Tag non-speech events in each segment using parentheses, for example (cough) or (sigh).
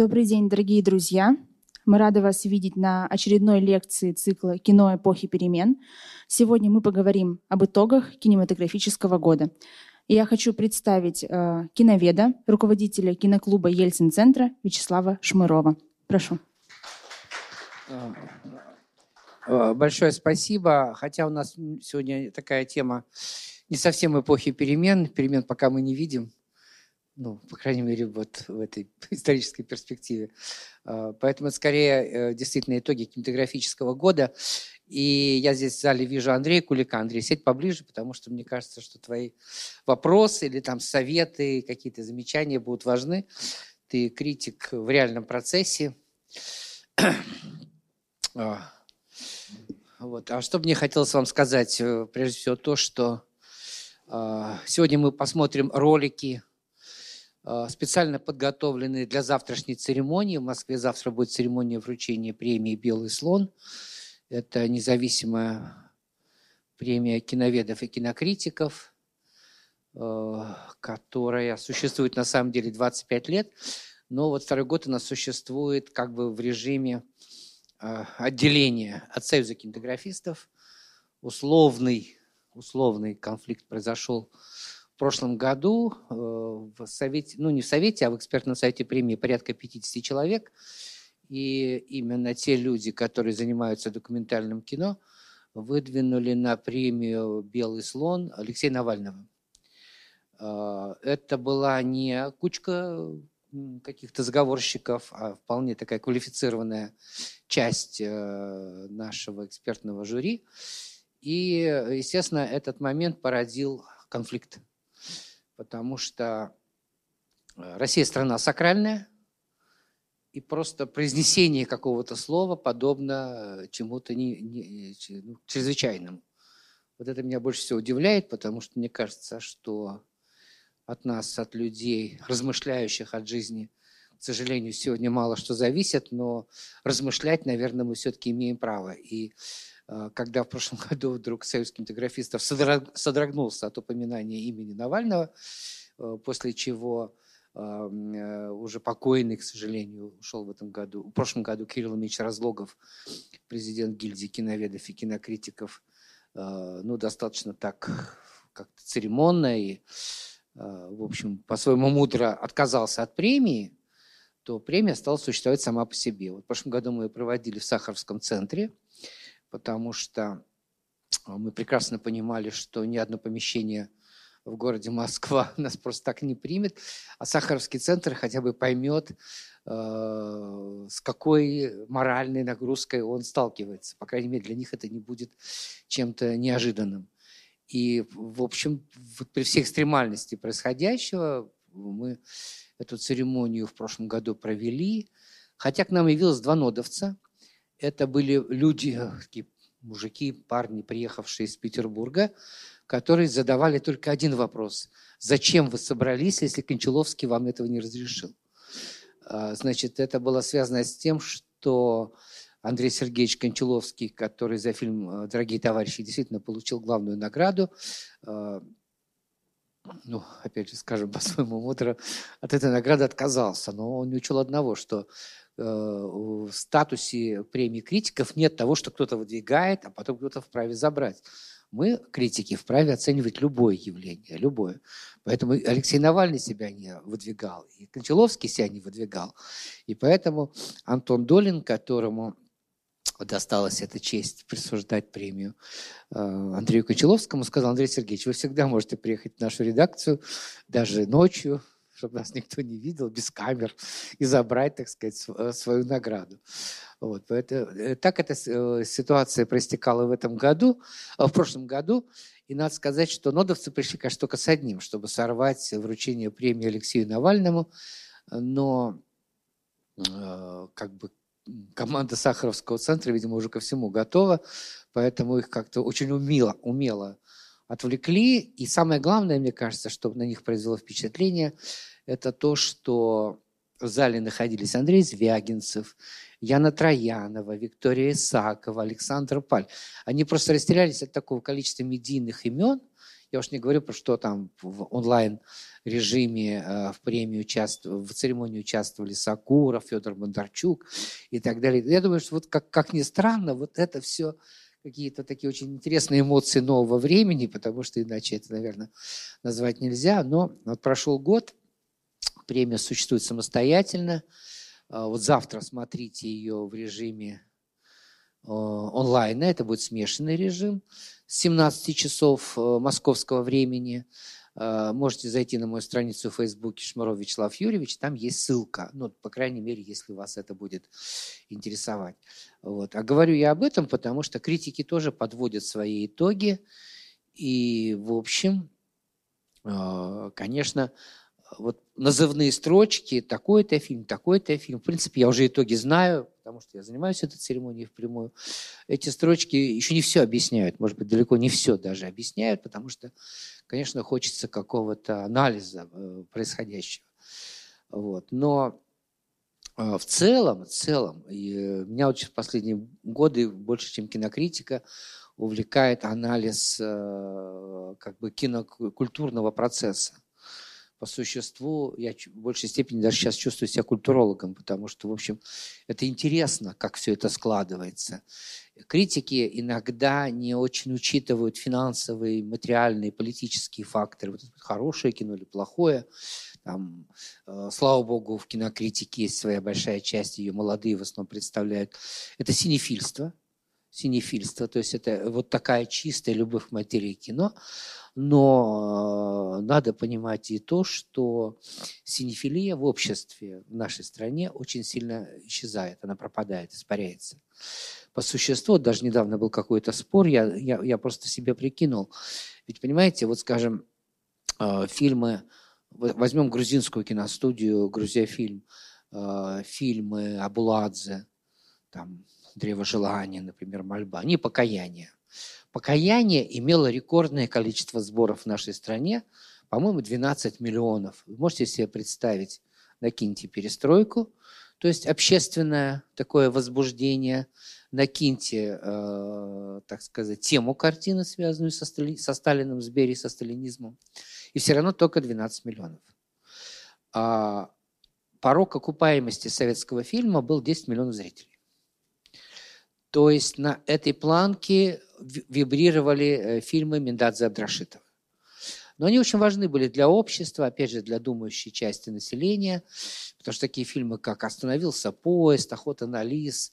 Добрый день, дорогие друзья. Мы рады вас видеть на очередной лекции цикла «Кино эпохи перемен». Сегодня мы поговорим об итогах кинематографического года. И я хочу представить э, киноведа, руководителя киноклуба Ельцин-центра Вячеслава Шмырова. Прошу. Э, большое спасибо. Хотя у нас сегодня такая тема не совсем эпохи перемен. Перемен пока мы не видим. Ну, по крайней мере, вот в этой (laughs) исторической перспективе. Э, поэтому это скорее э, действительно итоги кинематографического года. И я здесь в зале вижу Андрея Кулика. Андрей, сядь поближе, потому что мне кажется, что твои вопросы или там советы, какие-то замечания будут важны. Ты критик в реальном процессе. (clears throat) Вот. А что мне хотелось вам сказать? Э, прежде всего то, что э, сегодня мы посмотрим ролики, специально подготовленные для завтрашней церемонии. В Москве завтра будет церемония вручения премии «Белый слон». Это независимая премия киноведов и кинокритиков, э, которая существует на самом деле 25 лет. Но вот второй год она существует как бы в режиме Э, отделение от Союза кинематографистов. Условный, условный конфликт произошел в прошлом году э, в Совете, ну не в Совете, а в экспертном совете премии порядка 50 человек. И именно те люди, которые занимаются документальным кино, выдвинули на премию «Белый слон» Алексея Навального. Э, это была не кучка каких-то заговорщиков, а вполне такая квалифицированная часть э, нашего экспертного жюри. И, естественно, этот момент породил конфликт, потому что э, Россия страна сакральная, и просто произнесение какого-то слова подобно чему-то не, не, ну, чрезвычайному. Вот это меня больше всего удивляет, потому что мне кажется, что от нас, от людей, размышляющих от жизни, к сожалению, сегодня мало что зависит, но размышлять, наверное, мы все-таки имеем право. И э, когда в прошлом (laughs) году вдруг Союз кинематографистов содрогнулся от упоминания имени Навального, э, после чего э, уже покойный, к сожалению, ушел в этом году, в прошлом году Кирилл Ильич Разлогов, президент гильдии киноведов и кинокритиков, ну, достаточно так как-то церемонно и Э, в общем, по-своему мудро отказался от премии, то премия стала существовать сама по себе. Вот в прошлом году мы ее проводили в Сахаровском центре, потому что э, мы прекрасно понимали, что ни одно помещение в городе Москва (laughs) нас просто так не примет, а Сахаровский центр хотя бы поймет, э, с какой моральной нагрузкой он сталкивается. По крайней мере, для них это не будет чем-то неожиданным. И, в общем, при всей экстремальности происходящего мы эту церемонию в прошлом году провели. Хотя к нам явилось два нодовца. Это были люди, мужики, парни, приехавшие из Петербурга, которые задавали только один вопрос. Зачем вы собрались, если Кончаловский вам этого не разрешил? А, значит, это было связано с тем, что Андрей Сергеевич Кончаловский, который за фильм э, «Дорогие товарищи» действительно получил главную награду. Э, ну, опять же, скажем по-своему мудро, от этой награды отказался. Но он не учел одного, что в статусе премии критиков нет того, что кто-то выдвигает, а потом кто-то вправе забрать. Мы, критики, вправе оценивать любое явление, любое. Поэтому Алексей Навальный себя не выдвигал, и Кончаловский себя не выдвигал. И поэтому Антон Долин, которому досталась эта честь присуждать премию э, Андрею Кончаловскому, сказал, Андрей Сергеевич, вы всегда можете приехать в нашу редакцию, даже ночью, чтобы нас никто не видел, без камер, и забрать, так сказать, э, свою награду. Вот, поэтому, э, так эта ситуация проистекала в этом году, в прошлом году. И надо сказать, что нодовцы пришли, конечно, только с одним, чтобы сорвать вручение премии Алексею Навальному. Но как бы команда Сахаровского центра, видимо, уже ко всему готова, поэтому их как-то очень умело, умело отвлекли. И самое главное, мне кажется, что на них произвело впечатление, это то, что в зале находились Андрей Звягинцев, Яна Троянова, Виктория Исакова, Александр Паль. Они просто растерялись от такого количества медийных имен Я уж не говорю про что там в онлайн режиме э, в премии участвовали, в церемонии участвовали Сакуров, Федор Бондарчук и так далее. Я думаю, что вот как, как ни странно, вот это все какие-то такие очень интересные эмоции нового времени, потому что иначе это, наверное, назвать нельзя. Но вот прошел год, премия существует самостоятельно. А, вот завтра смотрите ее в режиме а, онлайн. Это будет смешанный режим с 17 часов а, московского времени. Можете зайти на мою страницу в Фейсбуке Шмаров Вячеслав Юрьевич, там есть ссылка, ну, по крайней мере, если вас это будет интересовать. Вот. А говорю я об этом, потому что критики тоже подводят свои итоги, и, в общем, конечно, вот назывные строчки, такой-то фильм, такой-то фильм. В принципе, я уже итоги знаю, потому что я занимаюсь этой церемонией впрямую. Эти строчки еще не все объясняют, может быть, далеко не все даже объясняют, потому что, конечно, хочется какого-то анализа э, происходящего. Вот. Но э, в целом, в целом, э, меня вот в последние годы больше, чем кинокритика, увлекает анализ как бы кинокультурного процесса по существу я в большей степени даже сейчас чувствую себя культурологом, потому что, в общем, это интересно, как все это складывается. Критики иногда не очень учитывают финансовые, материальные, политические факторы. Вот хорошее кино или плохое. Там, э, слава богу, в кинокритике есть своя большая часть, ее молодые в основном представляют. Это синефильство. Синефильство, то есть это вот такая чистая любовь материи кино. Но э, надо понимать и то, что синефилия в обществе в нашей стране очень сильно исчезает, она пропадает, испаряется. По существу, даже недавно был какой-то спор, я, я, я просто себе прикинул. Ведь понимаете, вот скажем, э, фильмы, возьмем грузинскую киностудию, Грузия фильм, э, фильмы Абуладзе, там, Древо желания, например, Мольба, они покаяние Покаяние имело рекордное количество сборов в нашей стране, по-моему, 12 миллионов. Вы можете себе представить, накиньте перестройку, то есть общественное такое возбуждение, накиньте, э, так сказать, тему картины, связанную со, Стали, со Сталиным, с Берией, со сталинизмом, и все равно только 12 миллионов. А порог окупаемости советского фильма был 10 миллионов зрителей. То есть на этой планке вибрировали э, фильмы Миндадзе Абдрашитова. Но они очень важны были для общества, опять же, для думающей части населения, потому что такие фильмы, как «Остановился поезд», «Охота на лис»,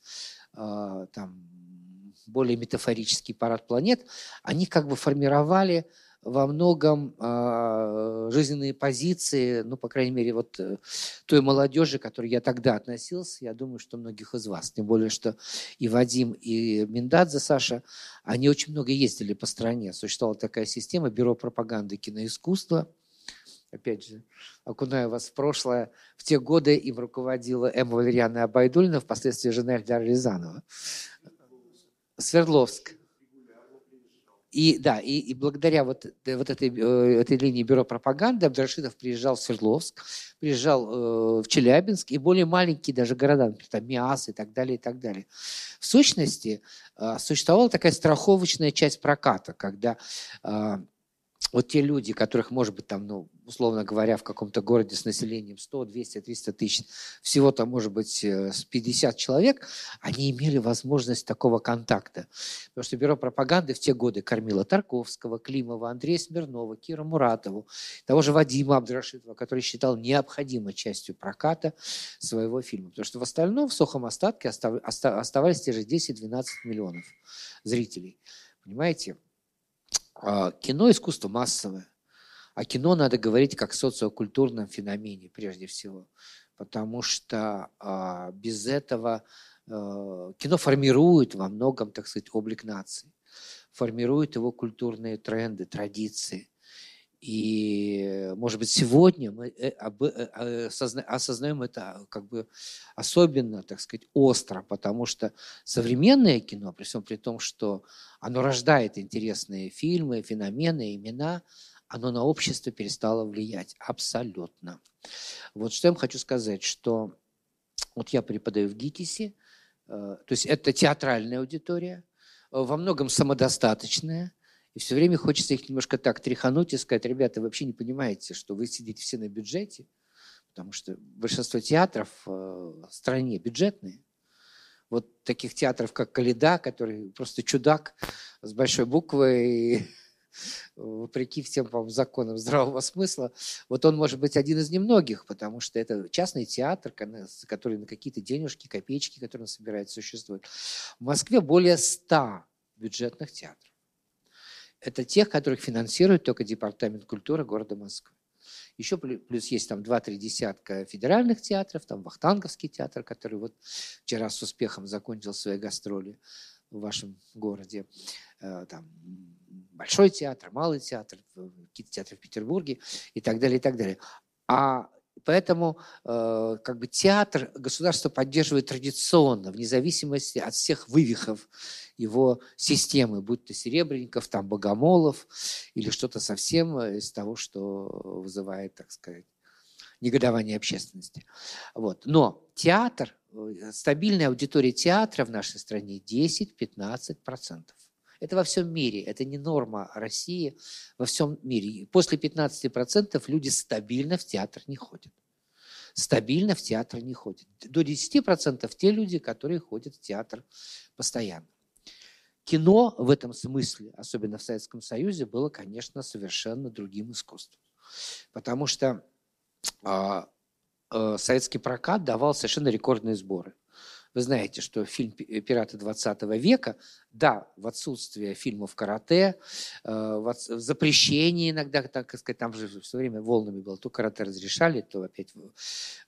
э, там, более метафорический «Парад планет», они как бы формировали во многом э, жизненные позиции, ну, по крайней мере, вот э, той молодежи, к которой я тогда относился, я думаю, что многих из вас. Тем более, что и Вадим, и Миндадзе, Саша, они очень много ездили по стране. Существовала такая система Бюро пропаганды киноискусства. Опять же, окунаю вас в прошлое. В те годы им руководила Эмма Валерьяна Абайдульна, впоследствии жена Эльдара Рязанова. Свердловск. И да, и, и благодаря вот, э, вот этой, э, этой линии бюро пропаганды Абдрашидов приезжал в Свердловск, приезжал э, в Челябинск и более маленькие даже города, например, там Миас и так далее, и так далее. В сущности, э, существовала такая страховочная часть проката, когда э, вот те люди, которых, может быть, там, ну, условно говоря, в каком-то городе с населением 100, 200, 300 тысяч, всего там, может быть, э, с 50 человек, они имели возможность такого контакта. Потому что бюро пропаганды в те годы кормило Тарковского, Климова, Андрея Смирнова, Кира Муратову, того же Вадима Абдрашитова, который считал необходимой частью проката своего фильма. Потому что в остальном, в сухом остатке оставались те же 10-12 миллионов зрителей. Понимаете? А, кино – искусство массовое. А кино надо говорить как социокультурном феномене прежде всего. Потому что а, без этого а, кино формирует во многом, так сказать, облик нации. Формирует его культурные тренды, традиции. И, может быть, сегодня мы э, э, осознаем это как бы особенно, так сказать, остро, потому что современное кино, при всем при том, что оно рождает интересные фильмы, феномены, имена, оно на общество перестало влиять абсолютно. Вот что я вам хочу сказать, что вот я преподаю в ГИТИСе, э, то есть это театральная аудитория, во многом самодостаточная, И все время хочется их немножко так тряхануть и сказать, ребята, вы вообще не понимаете, что вы сидите все на бюджете, потому что большинство театров э, в стране бюджетные. Вот таких театров, как Каледа, который просто чудак с большой буквы, (laughs) вопреки всем по законам здравого смысла, вот он может быть один из немногих, потому что это частный театр, который на какие-то денежки, копеечки, которые он собирает, существует. В Москве более ста бюджетных театров. Это тех, которых финансирует только Департамент культуры города Москвы. Еще плюс есть там два-три десятка федеральных театров, там Вахтанговский театр, который вот вчера с успехом закончил свои гастроли в вашем городе. Э, там Большой театр, Малый театр, какие-то театры в Петербурге и так далее, и так далее. А поэтому э, как бы театр государство поддерживает традиционно, вне зависимости от всех вывихов его системы, будь то Серебренников, там Богомолов или что-то совсем из того, что вызывает, так сказать, негодование общественности. Вот. Но театр, э, стабильная аудитория театра в нашей стране 10-15%. Это во всем мире, это не норма России во всем мире. После 15% люди стабильно в театр не ходят. Стабильно в театр не ходят. До 10% те люди, которые ходят в театр постоянно. Кино в этом смысле, особенно в Советском Союзе, было, конечно, совершенно другим искусством. Потому что э, э, советский прокат давал совершенно рекордные сборы. Вы знаете, что фильм «Пираты 20 века», да, в отсутствие фильмов карате, э, в запрещении иногда, так сказать, там же все время волнами было, то карате разрешали, то опять,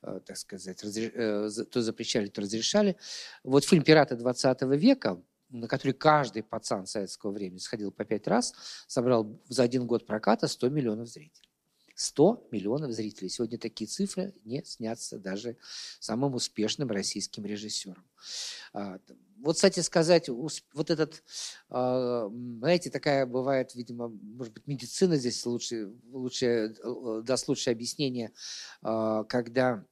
э, так сказать, э, то запрещали, то разрешали. Вот фильм «Пираты 20 века», на который каждый пацан советского времени сходил по пять раз, собрал за один год проката 100 миллионов зрителей. 100 миллионов зрителей. Сегодня такие цифры не снятся даже самым успешным российским режиссером. А, вот, кстати сказать, вот этот, а, знаете, такая бывает, видимо, может быть, медицина здесь лучше, лучше э, даст лучшее объяснение, а, когда,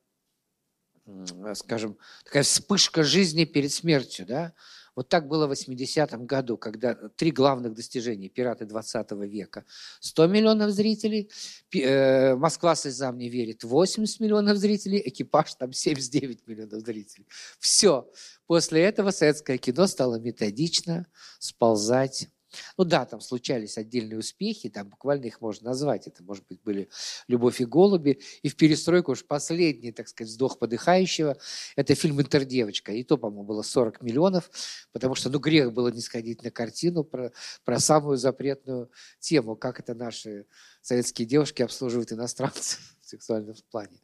скажем, такая вспышка жизни перед смертью, да, вот так было в 80-м году, когда три главных достижения «Пираты 20 века». 100 миллионов зрителей, э, Москва слезам не верит, 80 миллионов зрителей, экипаж там 79 миллионов зрителей. Все. После этого советское кино стало методично сползать ну да, там случались отдельные успехи, там буквально их можно назвать. Это, может быть, были «Любовь и голуби». И в перестройку уж последний, так сказать, вздох подыхающего. Это фильм «Интердевочка». И то, по-моему, было 40 миллионов, потому что, ну, грех было не сходить на картину про, про самую запретную тему, как это наши советские девушки обслуживают иностранцев (laughs) в сексуальном плане.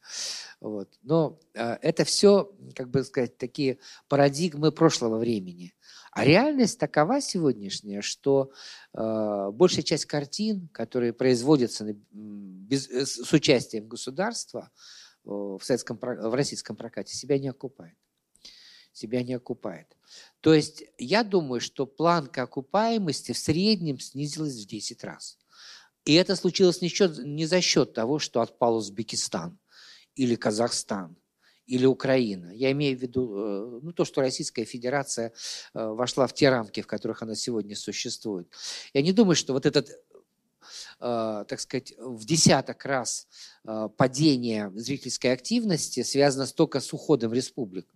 Вот. Но э, это все, как бы сказать, такие парадигмы прошлого времени. А реальность такова сегодняшняя, что э, большая часть картин, которые производятся на, без, э, с участием государства э, в, советском, в российском прокате, себя не окупает. Себя не окупает. То есть я думаю, что планка окупаемости в среднем снизилась в 10 раз. И это случилось не, счет, не за счет того, что отпал Узбекистан или Казахстан или Украина. Я имею в виду э, ну, то, что Российская Федерация э, вошла в те рамки, в которых она сегодня существует. Я не думаю, что вот этот э, так сказать, в десяток раз падение зрительской активности связано только с уходом республик.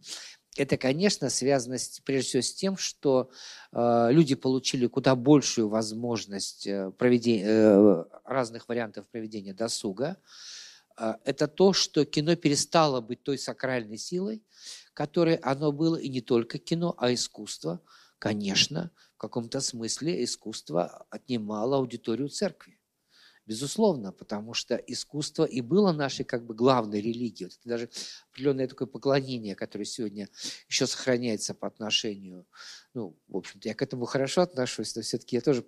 Это, конечно, связано прежде всего с тем, что люди получили куда большую возможность проведения, разных вариантов проведения досуга, это то, что кино перестало быть той сакральной силой, которой оно было, и не только кино, а искусство. Конечно, в каком-то смысле искусство отнимало аудиторию церкви. Безусловно, потому что искусство и было нашей как бы главной религией. Вот это даже определенное такое поклонение, которое сегодня еще сохраняется по отношению, ну, в общем-то, я к этому хорошо отношусь, но все-таки я тоже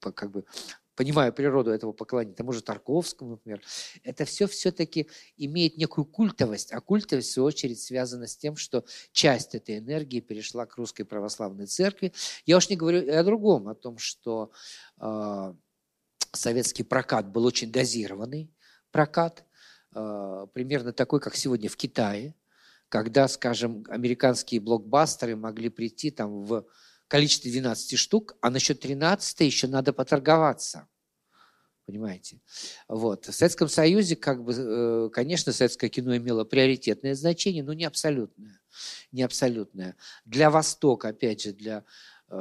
как бы понимаю природу этого поклонения, тому же Тарковскому, например, это все все-таки имеет некую культовость, а культовость, в свою очередь, связана с тем, что часть этой энергии перешла к русской православной церкви. Я уж не говорю о другом, о том, что э, советский прокат был очень дозированный прокат, э, примерно такой, как сегодня в Китае, когда, скажем, американские блокбастеры могли прийти там в количестве 12 штук, а насчет 13 еще надо поторговаться. Понимаете? Вот. В Советском Союзе, как бы, э, конечно, советское кино имело приоритетное значение, но не абсолютное. Не абсолютное. Для Востока, опять же, для э,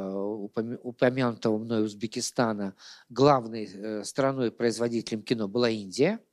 упомянутого мной Узбекистана, главной э, страной-производителем кино была Индия –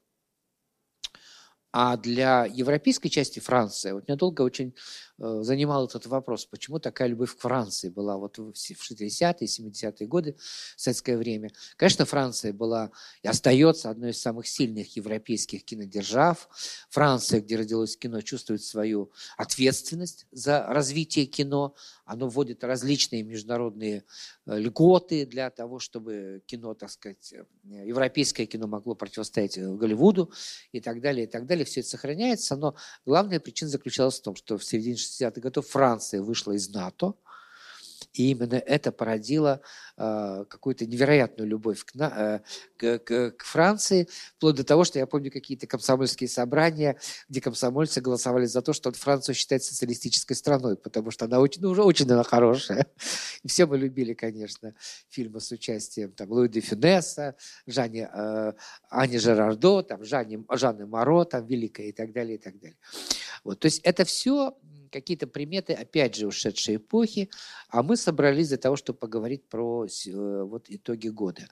а для европейской части Франции, вот меня долго очень занимал этот вопрос, почему такая любовь к Франции была вот в 60-е, 70-е годы, в советское время. Конечно, Франция была и остается одной из самых сильных европейских кинодержав. Франция, где родилось кино, чувствует свою ответственность за развитие кино. Оно вводит различные международные э, льготы для того, чтобы кино, так сказать, э, европейское кино могло противостоять Голливуду и так далее, и так далее все это сохраняется, но главная причина заключалась в том, что в середине 60-х годов Франция вышла из НАТО, и именно это породило э, какую-то невероятную любовь к, э, к, к, к Франции, вплоть до того, что я помню какие-то комсомольские собрания, где комсомольцы голосовали за то, что Францию считать социалистической страной, потому что она очень, ну, уже очень она хорошая. И все мы любили, конечно, фильмы с участием там, Луи де Фюнеса, Жанни, э, Ани Жерардо, там, Жанни, Жанны Моро, там, Великая и так далее, и так далее. Вот, то есть это все какие-то приметы, опять же, ушедшей эпохи, а мы собрались для того, чтобы поговорить про э, вот, итоги года.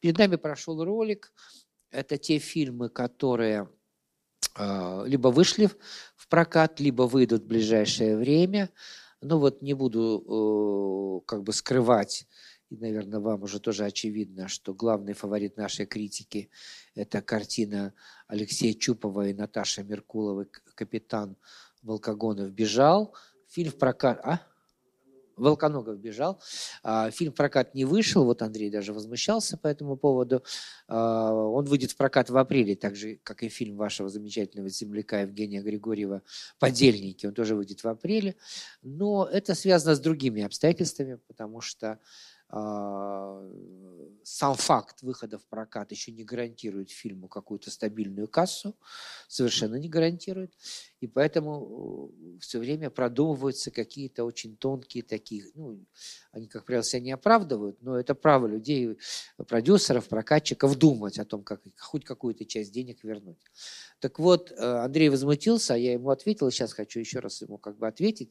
Перед нами прошел ролик. Это те фильмы, которые э, либо вышли в прокат, либо выйдут в ближайшее время. Ну вот не буду э, как бы скрывать, и, наверное, вам уже тоже очевидно, что главный фаворит нашей критики – это картина Алексея Чупова и Наташи Меркуловой «Капитан Волкогонов бежал, фильм в прокат... А? Волконогов бежал. А, фильм прокат не вышел, вот Андрей даже возмущался по этому поводу. А, он выйдет в прокат в апреле, так же, как и фильм вашего замечательного земляка Евгения Григорьева «Подельники». Он тоже выйдет в апреле. Но это связано с другими обстоятельствами, потому что а, сам факт выхода в прокат еще не гарантирует фильму какую-то стабильную кассу, совершенно не гарантирует. И поэтому э, все время продумываются какие-то очень тонкие такие, ну, они, как правило, себя не оправдывают, но это право людей, продюсеров, прокатчиков думать о том, как хоть какую-то часть денег вернуть. Так вот, э, Андрей возмутился, а я ему ответил, сейчас хочу еще раз ему как бы ответить,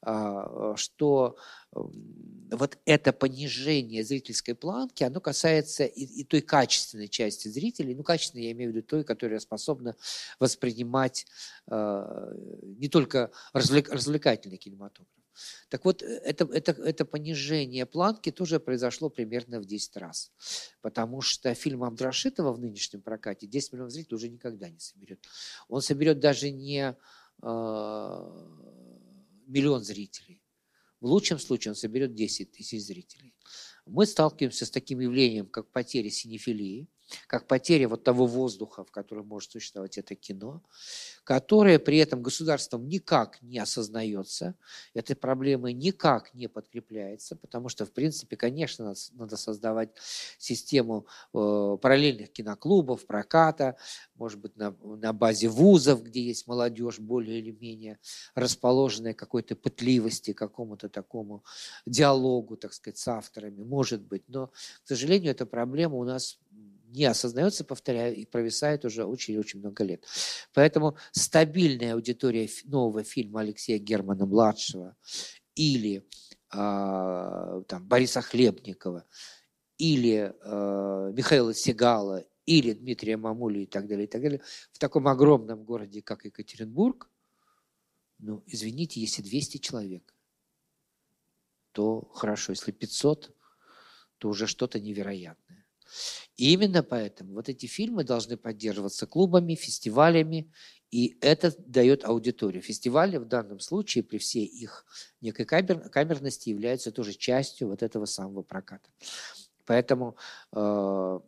а, что вот это понижение зрительской планки, оно касается и, и той качественной части зрителей, ну, качественной я имею в виду той, которая способна воспринимать не только развлек, развлекательный кинематограф. Так вот, это, это, это понижение планки тоже произошло примерно в 10 раз. Потому что фильм Абдрашитова в нынешнем прокате 10 миллионов зрителей уже никогда не соберет. Он соберет даже не э, миллион зрителей, в лучшем случае он соберет 10 тысяч зрителей. Мы сталкиваемся с таким явлением, как потеря синефилии, как потеря вот того воздуха, в котором может существовать это кино, которое при этом государством никак не осознается, этой проблемой никак не подкрепляется, потому что, в принципе, конечно, надо создавать систему э, параллельных киноклубов, проката, может быть, на, на базе вузов, где есть молодежь более или менее расположенная какой-то пытливости, какому-то такому диалогу, так сказать, с авторами, может быть. Но, к сожалению, эта проблема у нас не осознается, повторяю, и провисает уже очень-очень много лет. Поэтому стабильная аудитория нового фильма Алексея Германа-младшего или э, там, Бориса Хлебникова, или э, Михаила Сигала, или Дмитрия Мамули и так далее, и так далее, в таком огромном городе, как Екатеринбург, ну, извините, если 200 человек, то хорошо, если 500, то уже что-то невероятное. И именно поэтому вот эти фильмы должны поддерживаться клубами, фестивалями, и это дает аудиторию. Фестивали в данном случае при всей их некой камер, камерности являются тоже частью вот этого самого проката. Поэтому э,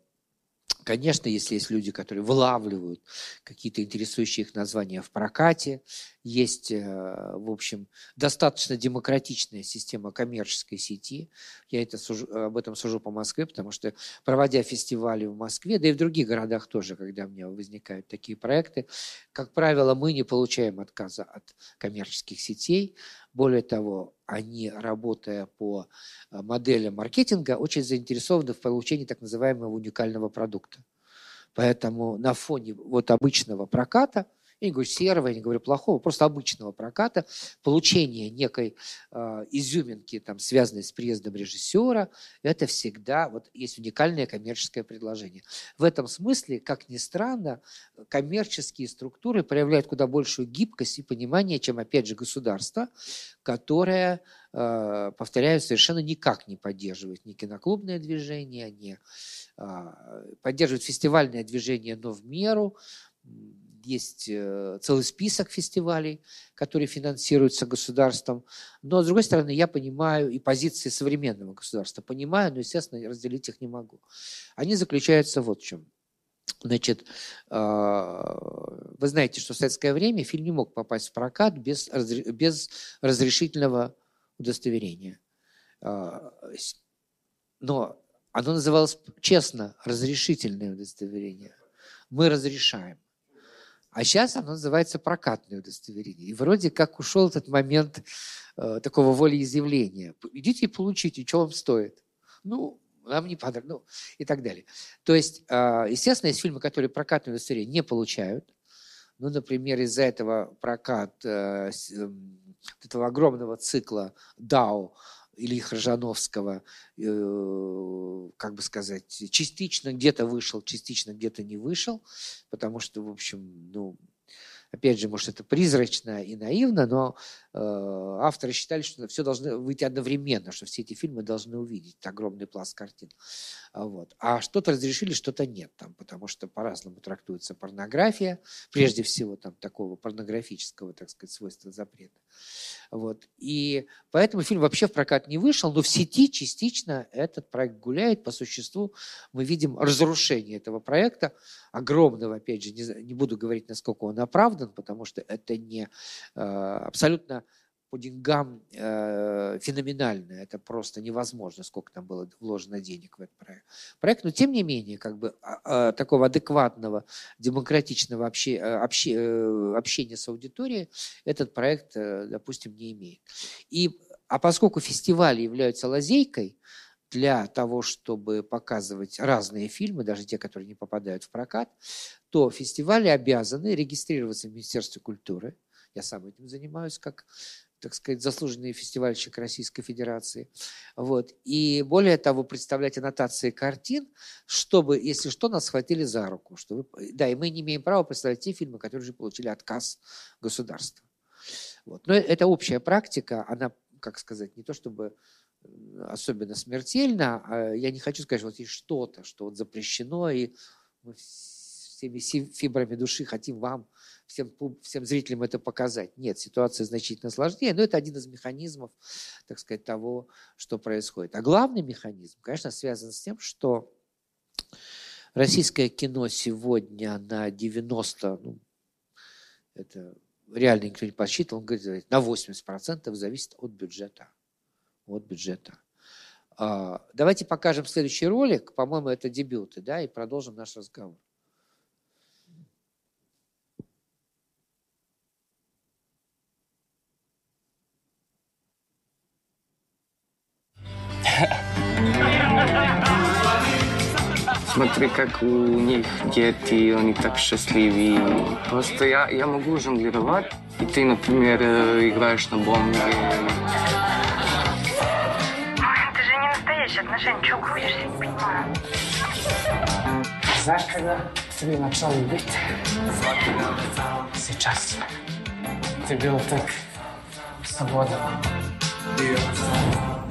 Конечно, если есть люди, которые вылавливают какие-то интересующие их названия в прокате, есть, э, в общем, достаточно демократичная система коммерческой сети. Я это сужу, об этом сужу по Москве, потому что, проводя фестивали в Москве, да и в других городах тоже, когда у меня возникают такие проекты, как правило, мы не получаем отказа от коммерческих сетей. Более того, они, работая по э, моделям маркетинга, очень заинтересованы в получении так называемого уникального продукта. Поэтому на фоне вот обычного проката – я не говорю серого, я не говорю плохого, просто обычного проката, получение некой э, изюминки, там, связанной с приездом режиссера, это всегда вот, есть уникальное коммерческое предложение. В этом смысле, как ни странно, коммерческие структуры проявляют куда большую гибкость и понимание, чем, опять же, государство, которое, э, повторяю, совершенно никак не поддерживает ни киноклубное движение, ни э, поддерживает фестивальное движение, но в меру, есть э, целый список фестивалей, которые финансируются государством. Но, с другой стороны, я понимаю и позиции современного государства. Понимаю, но, естественно, разделить их не могу. Они заключаются вот в чем. Значит, а, вы знаете, что в советское время фильм не мог попасть в прокат без, без разрешительного удостоверения. А, но оно называлось честно разрешительное удостоверение. Мы разрешаем. А сейчас оно называется прокатное удостоверение. И вроде как ушел этот момент э, такого волеизъявления. Идите и получите, что вам стоит. Ну, нам не понравилось, ну, и так далее. То есть, э, естественно, есть фильмы, которые прокатное удостоверение не получают. Ну, например, из-за этого прокат э, э, этого огромного цикла DAO Ильи Хржановского, э, как бы сказать, частично где-то вышел, частично где-то не вышел, потому что, в общем, ну, опять же, может, это призрачно и наивно, но э, авторы считали, что все должно выйти одновременно, что все эти фильмы должны увидеть, огромный пласт картин. А вот. А что-то разрешили, что-то нет там, потому что по-разному трактуется порнография, прежде всего там такого порнографического, так сказать, свойства запрета. Вот. И поэтому фильм вообще в прокат не вышел, но в сети частично этот проект гуляет. По существу мы видим разрушение этого проекта, огромного, опять же, не, не буду говорить, насколько он оправдан, потому что это не э, абсолютно по деньгам э, феноменально. Это просто невозможно, сколько там было вложено денег в этот проект. проект но тем не менее, как бы э, такого адекватного, демократичного обще, обще, э, общения с аудиторией этот проект, э, допустим, не имеет. И, а поскольку фестивали являются лазейкой, для того, чтобы показывать разные фильмы, даже те, которые не попадают в прокат, то фестивали обязаны регистрироваться в Министерстве культуры. Я сам этим занимаюсь как так сказать, заслуженный фестивальщик Российской Федерации. Вот. И более того, представлять аннотации картин, чтобы, если что, нас схватили за руку. Что вы, да, и мы не имеем права представлять те фильмы, которые уже получили отказ государства. Вот. Но это общая практика, она, как сказать, не то чтобы особенно смертельна, а я не хочу сказать, что вот есть что-то, что вот запрещено, и мы всеми фибрами души хотим вам всем, всем зрителям это показать. Нет, ситуация значительно сложнее, но это один из механизмов, так сказать, того, что происходит. А главный механизм, конечно, связан с тем, что российское кино сегодня на 90, ну, это реально никто не подсчитывал, он говорит, на 80% зависит от бюджета. От бюджета. А, давайте покажем следующий ролик. По-моему, это дебюты, да, и продолжим наш разговор. Смотри, как у них дети, они так счастливы. Просто я, я могу жонглировать, и ты, например, э, играешь на бомбе. Это же не настоящие отношения, чего крутишься, не понимаю. Знаешь, когда тебе начал любить? Сейчас. Тебе вот так свобода. Забела,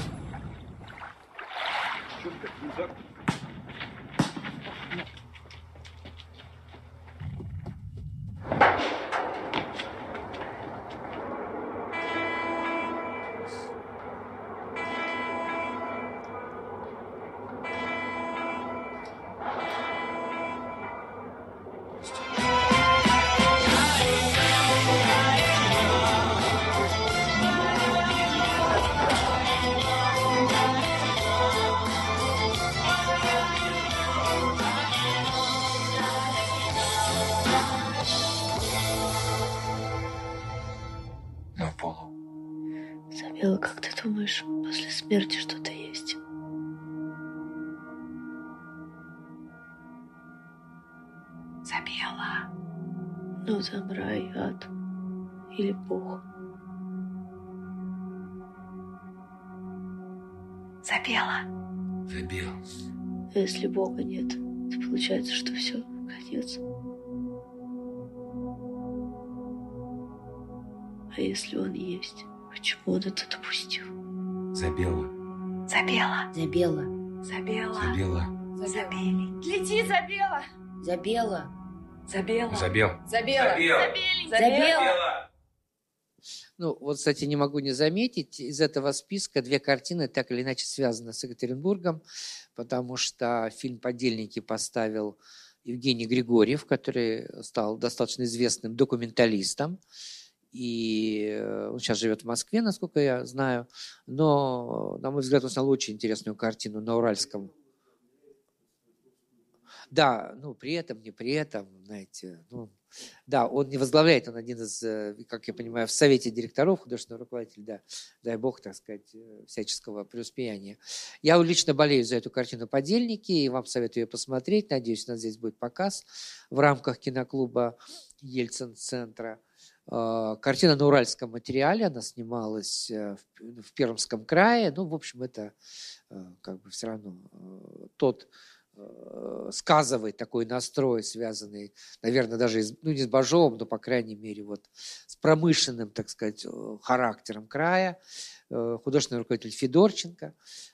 Там рай, ад или Бог. Забела. Забил. А если Бога нет, то получается, что все, конец. А если Он есть, почему Он это допустил? Забила. Забела. Забела. Забела. Забила. Забели. Лети, Забела! Забела! Забела. Забил. Забела! Забила. Ну, вот, кстати, не могу не заметить, из этого списка две картины так или иначе связаны с Екатеринбургом, потому что фильм «Подельники» поставил Евгений Григорьев, который стал достаточно известным документалистом, и э, он сейчас живет в Москве, насколько я знаю, но, на мой взгляд, он снял очень интересную картину на Уральском. Да, ну, при этом, не при этом, знаете, ну, да, он не возглавляет, он один из, э, как я понимаю, в совете директоров, художественный руководитель, да, дай бог, так сказать, э, всяческого преуспеяния. Я лично болею за эту картину «Подельники», и вам советую ее посмотреть. Надеюсь, у нас здесь будет показ в рамках киноклуба Ельцин-центра. Э, Картина на уральском материале, она снималась э, в в Пермском крае. Ну, в общем, это как бы все равно тот э, сказовый такой настрой, связанный, наверное, даже, из- ну, не с Бажовым, но, по крайней мере, вот с промышленным, так сказать, э, характером края, э, художественный руководитель Федорченко.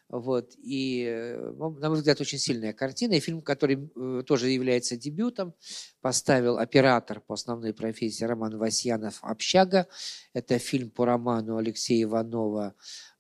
Вот. И, на мой взгляд, очень сильная картина. И фильм, который тоже является дебютом, поставил оператор по основной профессии Роман Васьянов «Общага». Это фильм по роману Алексея Иванова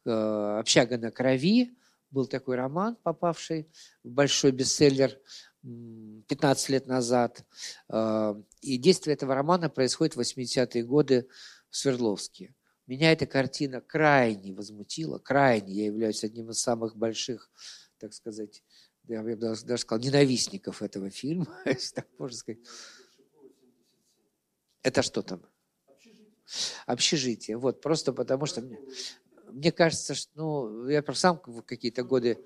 «Общага на крови». Был такой роман, попавший в большой бестселлер м, 15 лет назад. Э, И действие этого романа происходит в 80-е годы в Свердловске. Меня эта картина крайне возмутила, крайне. Я являюсь одним из самых больших, так сказать, я бы даже сказал, ненавистников этого фильма, (laughs) если так можно сказать. Это что там? Общежитие. Вот, просто потому что мне, мне кажется, что, ну, я сам в какие-то годы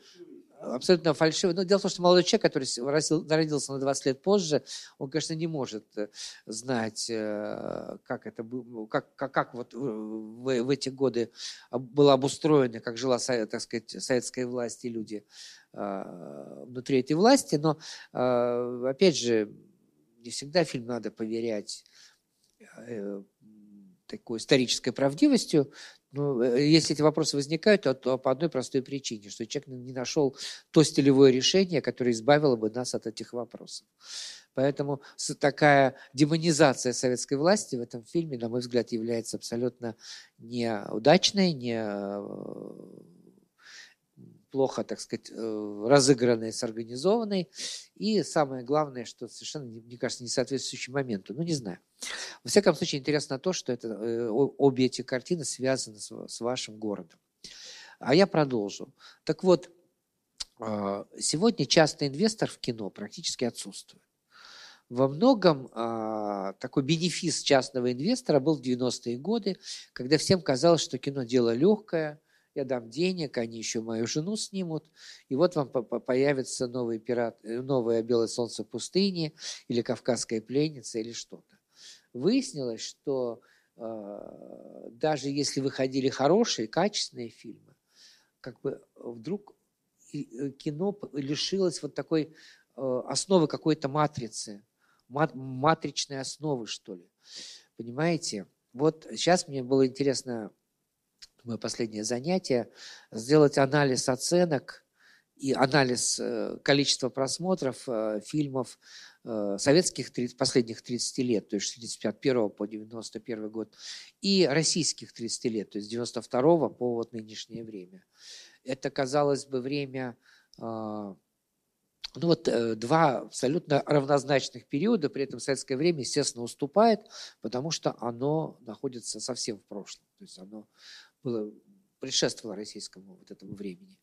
абсолютно фальшивый. Но дело в том, что молодой человек, который родился на 20 лет позже, он, конечно, не может э, знать, э, как это было, как, как, как вот в, в эти годы было обустроено, как жила, так сказать, советская власть и люди э, внутри этой власти. Но, э, опять же, не всегда фильм надо поверять э, такой исторической правдивостью. Но э, если эти вопросы возникают, то, по одной простой причине, что человек не нашел то стилевое решение, которое избавило бы нас от этих вопросов. Поэтому такая демонизация советской власти в этом фильме, на мой взгляд, является абсолютно неудачной, не э, плохо, так сказать, э, разыгранной, сорганизованной. И самое главное, что совершенно, не- мне кажется, не соответствующий моменту. Ну, не знаю. Во всяком случае, интересно то, что это, э, обе эти картины связаны с, с вашим городом. А я продолжу. Так вот, а, сегодня частный инвестор в кино практически отсутствует. Во многом а, такой бенефис частного инвестора был в 90-е годы, когда всем казалось, что кино дело легкое, я дам денег, они еще мою жену снимут, и вот вам по- по- появится новый пират, э, новое «Белое солнце пустыни» или «Кавказская пленница» или что-то. Выяснилось, что э, даже если выходили хорошие, качественные фильмы, как бы вдруг и- э, кино лишилось вот такой э, основы какой-то матрицы, мат- матричной основы, что ли. Понимаете? Вот сейчас мне было интересно, мое последнее занятие, сделать анализ оценок и анализ э, количества просмотров э, фильмов э, советских 30 последних 30 лет, то есть с 1951 по 91 год, и российских 30 лет, то есть с 92 по вот нынешнее время. Это, казалось бы, время, а, ну вот два абсолютно равнозначных периода, при этом советское время, естественно, уступает, потому что оно находится совсем в прошлом, то есть оно предшествовало российскому вот этому времени.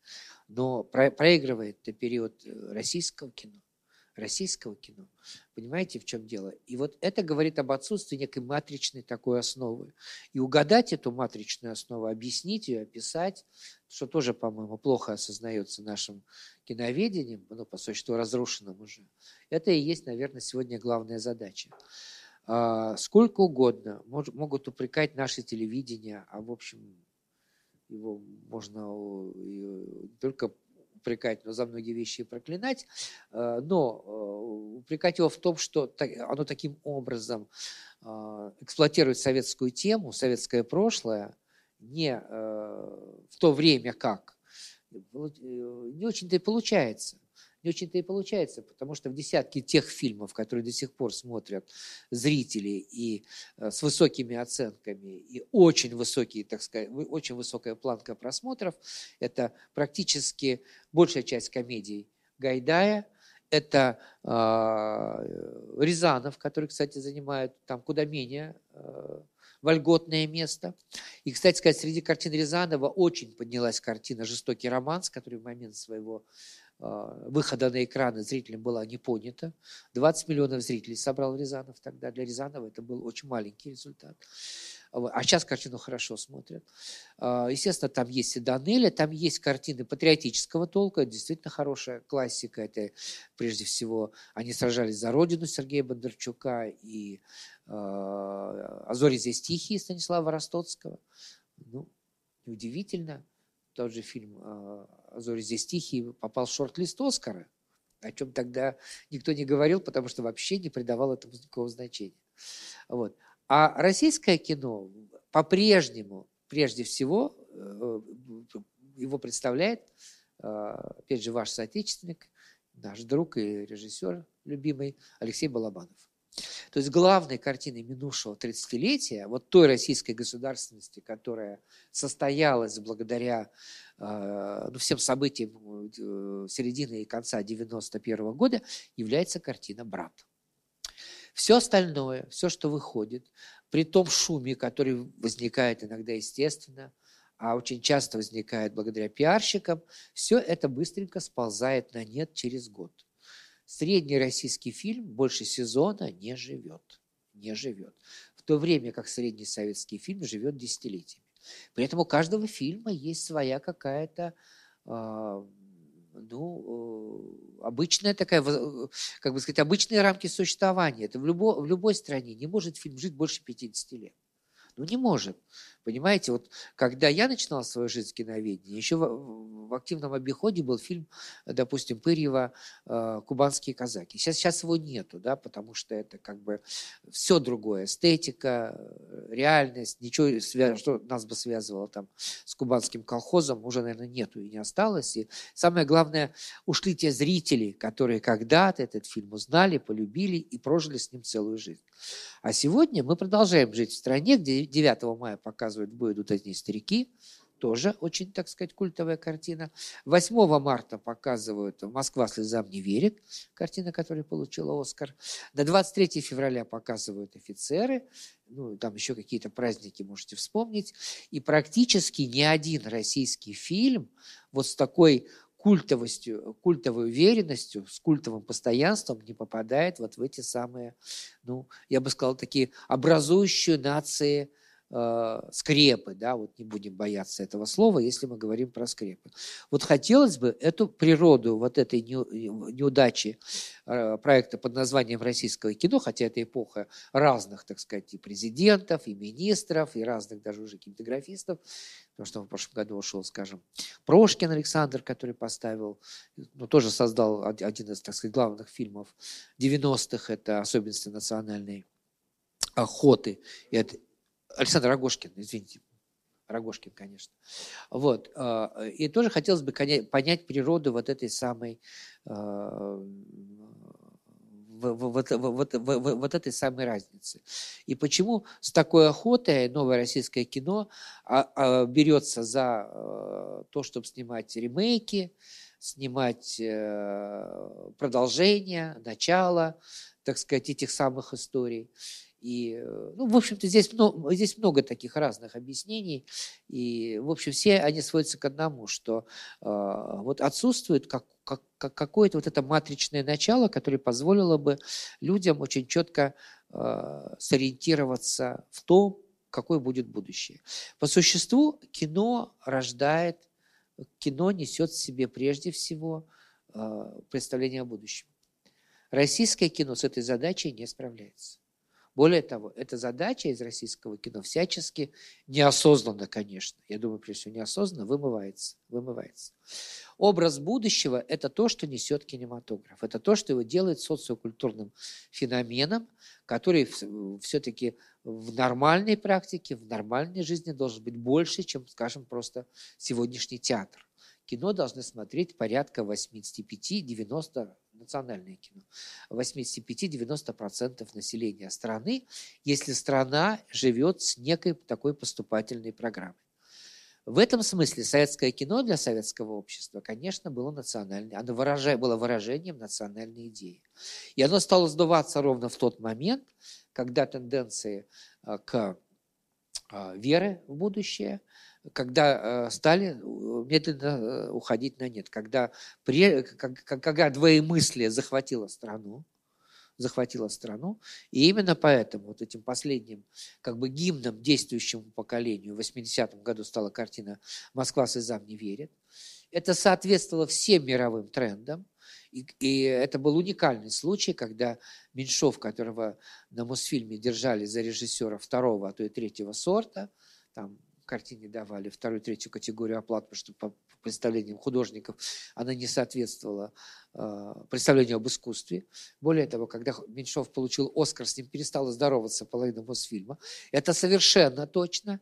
Но про- проигрывает период э, российского кино, российского кино. Понимаете, в чем дело? И вот это говорит об отсутствии некой матричной такой основы. И угадать эту матричную основу, объяснить ее, описать, что тоже, по-моему, плохо осознается нашим киноведением, ну, по существу разрушенным уже, это и есть, наверное, сегодня главная задача. А, сколько угодно могут упрекать наше телевидение, а в общем его можно не только упрекать, но за многие вещи и проклинать, э, но э, упрекать его в том, что оно таким образом э, эксплуатирует советскую тему, советское прошлое, не в то время как, не очень-то и получается не очень-то и получается, потому что в десятке тех фильмов, которые до сих пор смотрят зрители и э, с высокими оценками, и очень высокие, так сказать, очень высокая планка просмотров, это практически большая часть комедий Гайдая, это э, Рязанов, который, кстати, занимает там куда менее э, вольготное место. И, кстати сказать, среди картин Рязанова очень поднялась картина «Жестокий романс», который в момент своего выхода на экраны зрителям была не понята. 20 миллионов зрителей собрал Рязанов тогда. Для Рязанова это был очень маленький результат. А сейчас картину хорошо смотрят. А, естественно, там есть и Данеля, там есть картины патриотического толка, действительно хорошая классика. Это прежде всего «Они сражались за Родину» Сергея Бондарчука и «А зори здесь тихие» Станислава Ростоцкого. Ну, неудивительно, тот же фильм а, «Зори здесь тихие» попал в шорт-лист Оскара, о чем тогда никто не говорил, потому что вообще не придавал этому никакого значения. Вот. А российское кино по-прежнему, прежде всего, э, его представляет, а, опять же, ваш соотечественник, наш друг и режиссер любимый Алексей Балабанов. То есть главной картиной минувшего 30-летия, вот той российской государственности, которая состоялась благодаря э, ну, всем событиям э, середины и конца 91 года, является картина «Брат». Все остальное, все, что выходит, при том шуме, который возникает иногда естественно, а очень часто возникает благодаря пиарщикам, все это быстренько сползает на нет через год. Средний российский фильм больше сезона не живет. Не живет. В то время как средний советский фильм живет десятилетиями. При этом у каждого фильма есть своя какая-то э, ну, э, обычная такая, как бы сказать, обычные рамки существования. Это в, любо, в любой стране не может фильм жить больше 50 лет. Ну, не может. Понимаете, вот когда я начинал свою жизнь в киноведении, еще в, в активном обиходе был фильм, допустим, Пырьева э, «Кубанские казаки». Сейчас, сейчас его нету, да, потому что это как бы все другое. Эстетика, э, реальность, ничего, что нас бы связывало там с кубанским колхозом, уже, наверное, нету и не осталось. И самое главное, ушли те зрители, которые когда-то этот фильм узнали, полюбили и прожили с ним целую жизнь. А сегодня мы продолжаем жить в стране, где 9 мая показывают «В бой идут одни старики», тоже очень, так сказать, культовая картина. 8 марта показывают «Москва слезам не верит», картина, которая получила Оскар. До 23 февраля показывают «Офицеры», ну, там еще какие-то праздники можете вспомнить. И практически ни один российский фильм вот с такой культовостью, культовой уверенностью, с культовым постоянством не попадает вот в эти самые, ну, я бы сказал, такие образующие нации э, скрепы, да, вот не будем бояться этого слова, если мы говорим про скрепы. Вот хотелось бы эту природу вот этой неудачи э, проекта под названием «Российское кино», хотя это эпоха разных, так сказать, и президентов, и министров, и разных даже уже кинематографистов, потому что в прошлом году ушел, скажем, Прошкин Александр, который поставил, ну, тоже создал один из, так сказать, главных фильмов 90-х, это особенности национальной охоты. И это Александр Рогошкин, извините, Рогошкин, конечно. Вот. А, и тоже хотелось бы понять природу вот этой самой а, вот, вот, вот, вот этой самой разницы. И почему с такой охотой новое российское кино а, берется за то, чтобы снимать ремейки, снимать э, продолжение, начало, так сказать, этих самых историй. И, э, ну, в общем-то, здесь, много, здесь много таких разных объяснений. И, в общем, все они сводятся к одному, что э, вот отсутствует как, как, как какое-то вот это матричное начало, которое позволило бы людям очень четко э, сориентироваться в том, какое будет будущее. По существу кино рождает, кино несет в себе прежде всего э, представление о будущем. Российское кино с этой задачей не справляется. Более того, эта задача из российского кино всячески неосознанно, конечно, я думаю, прежде всего неосознанно, вымывается. вымывается. Образ будущего – это то, что несет кинематограф. Это то, что его делает социокультурным феноменом, который все-таки в нормальной практике, в нормальной жизни должен быть больше, чем, скажем, просто сегодняшний театр. Кино должны смотреть порядка 85-90 национальное кино. 85-90% населения страны, если страна живет с некой такой поступательной программой. В этом смысле советское кино для советского общества, конечно, было национальным. Оно выражай, было выражением национальной идеи. И оно стало сдуваться ровно в тот момент, когда тенденции а, к а, веры в будущее – когда э, стали медленно э, уходить на нет, когда, когда двоемыслие захватило страну, захватила страну. И именно поэтому вот этим последним как бы гимном действующему поколению в 80-м году стала картина «Москва слезам не верит». Это соответствовало всем мировым трендам. И, и это был уникальный случай, когда Меньшов, которого на Мосфильме держали за режиссера второго, а то и третьего сорта, там картине давали вторую, третью категорию оплат, потому что по представлениям художников она не соответствовала э, представлению об искусстве. Более того, когда Меньшов получил Оскар, с ним перестала здороваться половина Мосфильма. Это совершенно точно.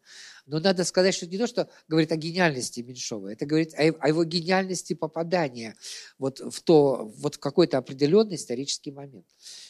Но надо сказать, что не то, что говорит о гениальности Меньшова, это говорит о, его гениальности попадания вот в, то, вот в какой-то определенный исторический момент.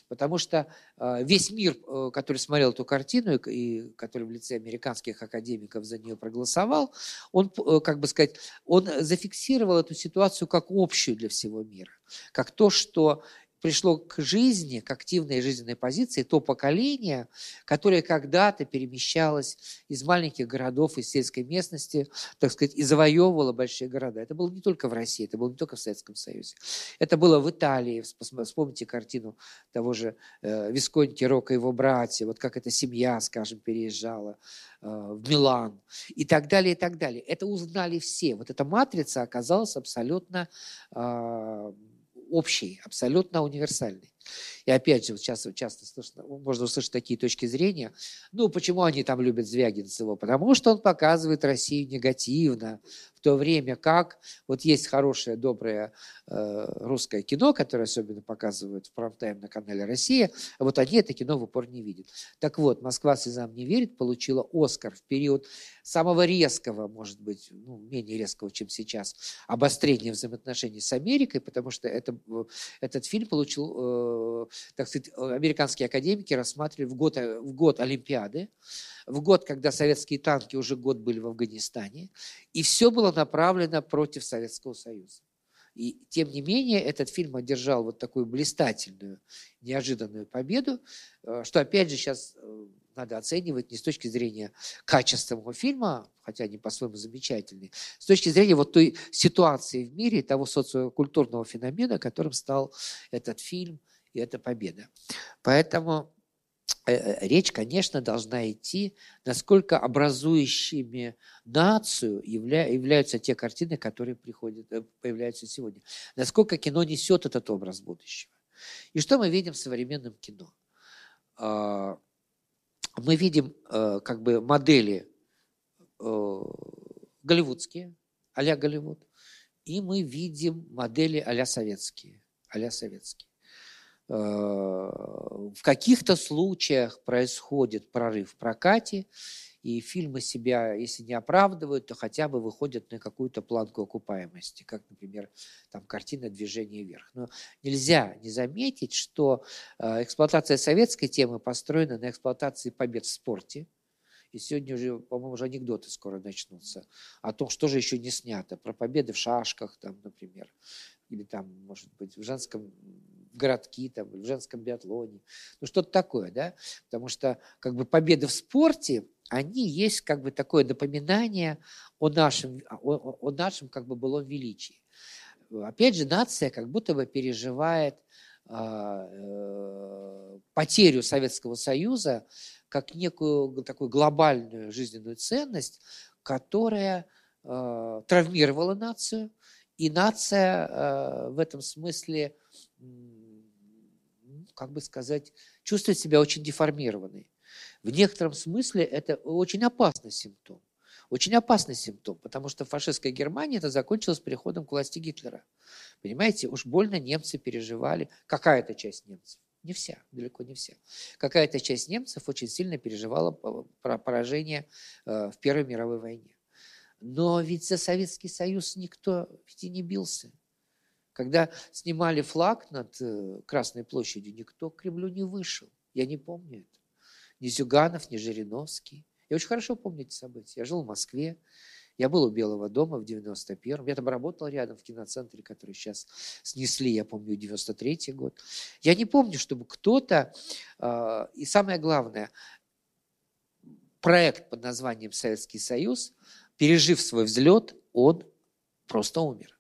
Потому что э, весь мир, э, который смотрел эту картину и который в лице американских академиков за нее проголосовал, он, э, как бы сказать, он зафиксировал эту ситуацию как общую для всего мира, как то, что пришло к жизни, к активной жизненной позиции то поколение, которое когда-то перемещалось из маленьких городов, из сельской местности, так сказать, и завоевывало большие города. Это было не только в России, это было не только в Советском Союзе. Это было в Италии. Вспомните картину того же э, Висконти Рока и его братья, вот как эта семья, скажем, переезжала э, в Милан и так далее, и так далее. Это узнали все. Вот эта матрица оказалась абсолютно э, общий, абсолютно универсальный. И опять же, сейчас часто слышно, можно услышать такие точки зрения. Ну, почему они там любят Звягинцева? Потому что он показывает Россию негативно, в то время как вот есть хорошее, доброе э, русское кино, которое особенно показывают в прайм-тайм на канале «Россия», вот они это кино в упор не видят. Так вот, «Москва слезам не верит» получила «Оскар» в период самого резкого, может быть, ну, менее резкого, чем сейчас, обострения взаимоотношений с Америкой, потому что это, этот фильм получил э, Э, так сказать, э, американские академики рассматривали в год, э, в год Олимпиады, в год, когда советские танки уже год были в Афганистане, и все было направлено против Советского Союза. И тем не менее этот фильм одержал вот такую блистательную, неожиданную победу, что опять же сейчас надо оценивать не с точки зрения качества его фильма, хотя они по-своему замечательные, с точки зрения вот той ситуации в мире, того социокультурного феномена, которым стал этот фильм – и это победа. Поэтому э, э, речь, конечно, должна идти, насколько образующими нацию явля, являются те картины, которые приходят, э, появляются сегодня. Насколько кино несет этот образ будущего. И что мы видим в современном кино? А, мы видим как бы модели голливудские, а-ля Голливуд, и мы видим модели а-ля советские, а советские. Э, в каких-то случаях происходит прорыв в прокате, и фильмы себя, если не оправдывают, то хотя бы выходят на какую-то планку окупаемости, как, например, там картина «Движение вверх». Но нельзя не заметить, что э, эксплуатация советской темы построена на эксплуатации побед в спорте, и сегодня уже, по-моему, уже анекдоты скоро начнутся о том, что же еще не снято. Про победы в шашках, там, например, или там, может быть, в женском городки, там, в женском биатлоне. Ну, что-то такое, да? Потому что как бы победы в спорте, они есть как бы такое напоминание о нашем, о, о нашем как бы былом величии. Опять же, нация как будто бы переживает а, э, потерю Советского Союза как некую такую глобальную жизненную ценность, которая э, травмировала нацию, и нация э, в этом смысле, как бы сказать, чувствует себя очень деформированной. В некотором смысле это очень опасный симптом. Очень опасный симптом, потому что фашистская Германия это закончилась переходом к власти Гитлера. Понимаете, уж больно немцы переживали, какая-то часть немцев, не вся, далеко не вся. Какая-то часть немцев очень сильно переживала поражение э, в Первой мировой войне. Но ведь за Советский Союз никто ведь и не бился. Когда снимали флаг над э, Красной площадью, никто к Кремлю не вышел. Я не помню это. Ни Зюганов, ни Жириновский. Я очень хорошо помню эти события. Я жил в Москве, я был у Белого дома в 91-м. Я там работал рядом в киноцентре, который сейчас снесли, я помню, 93-й год. Я не помню, чтобы кто-то... Э, и самое главное, проект под названием «Советский Союз», пережив свой взлет, он просто умер.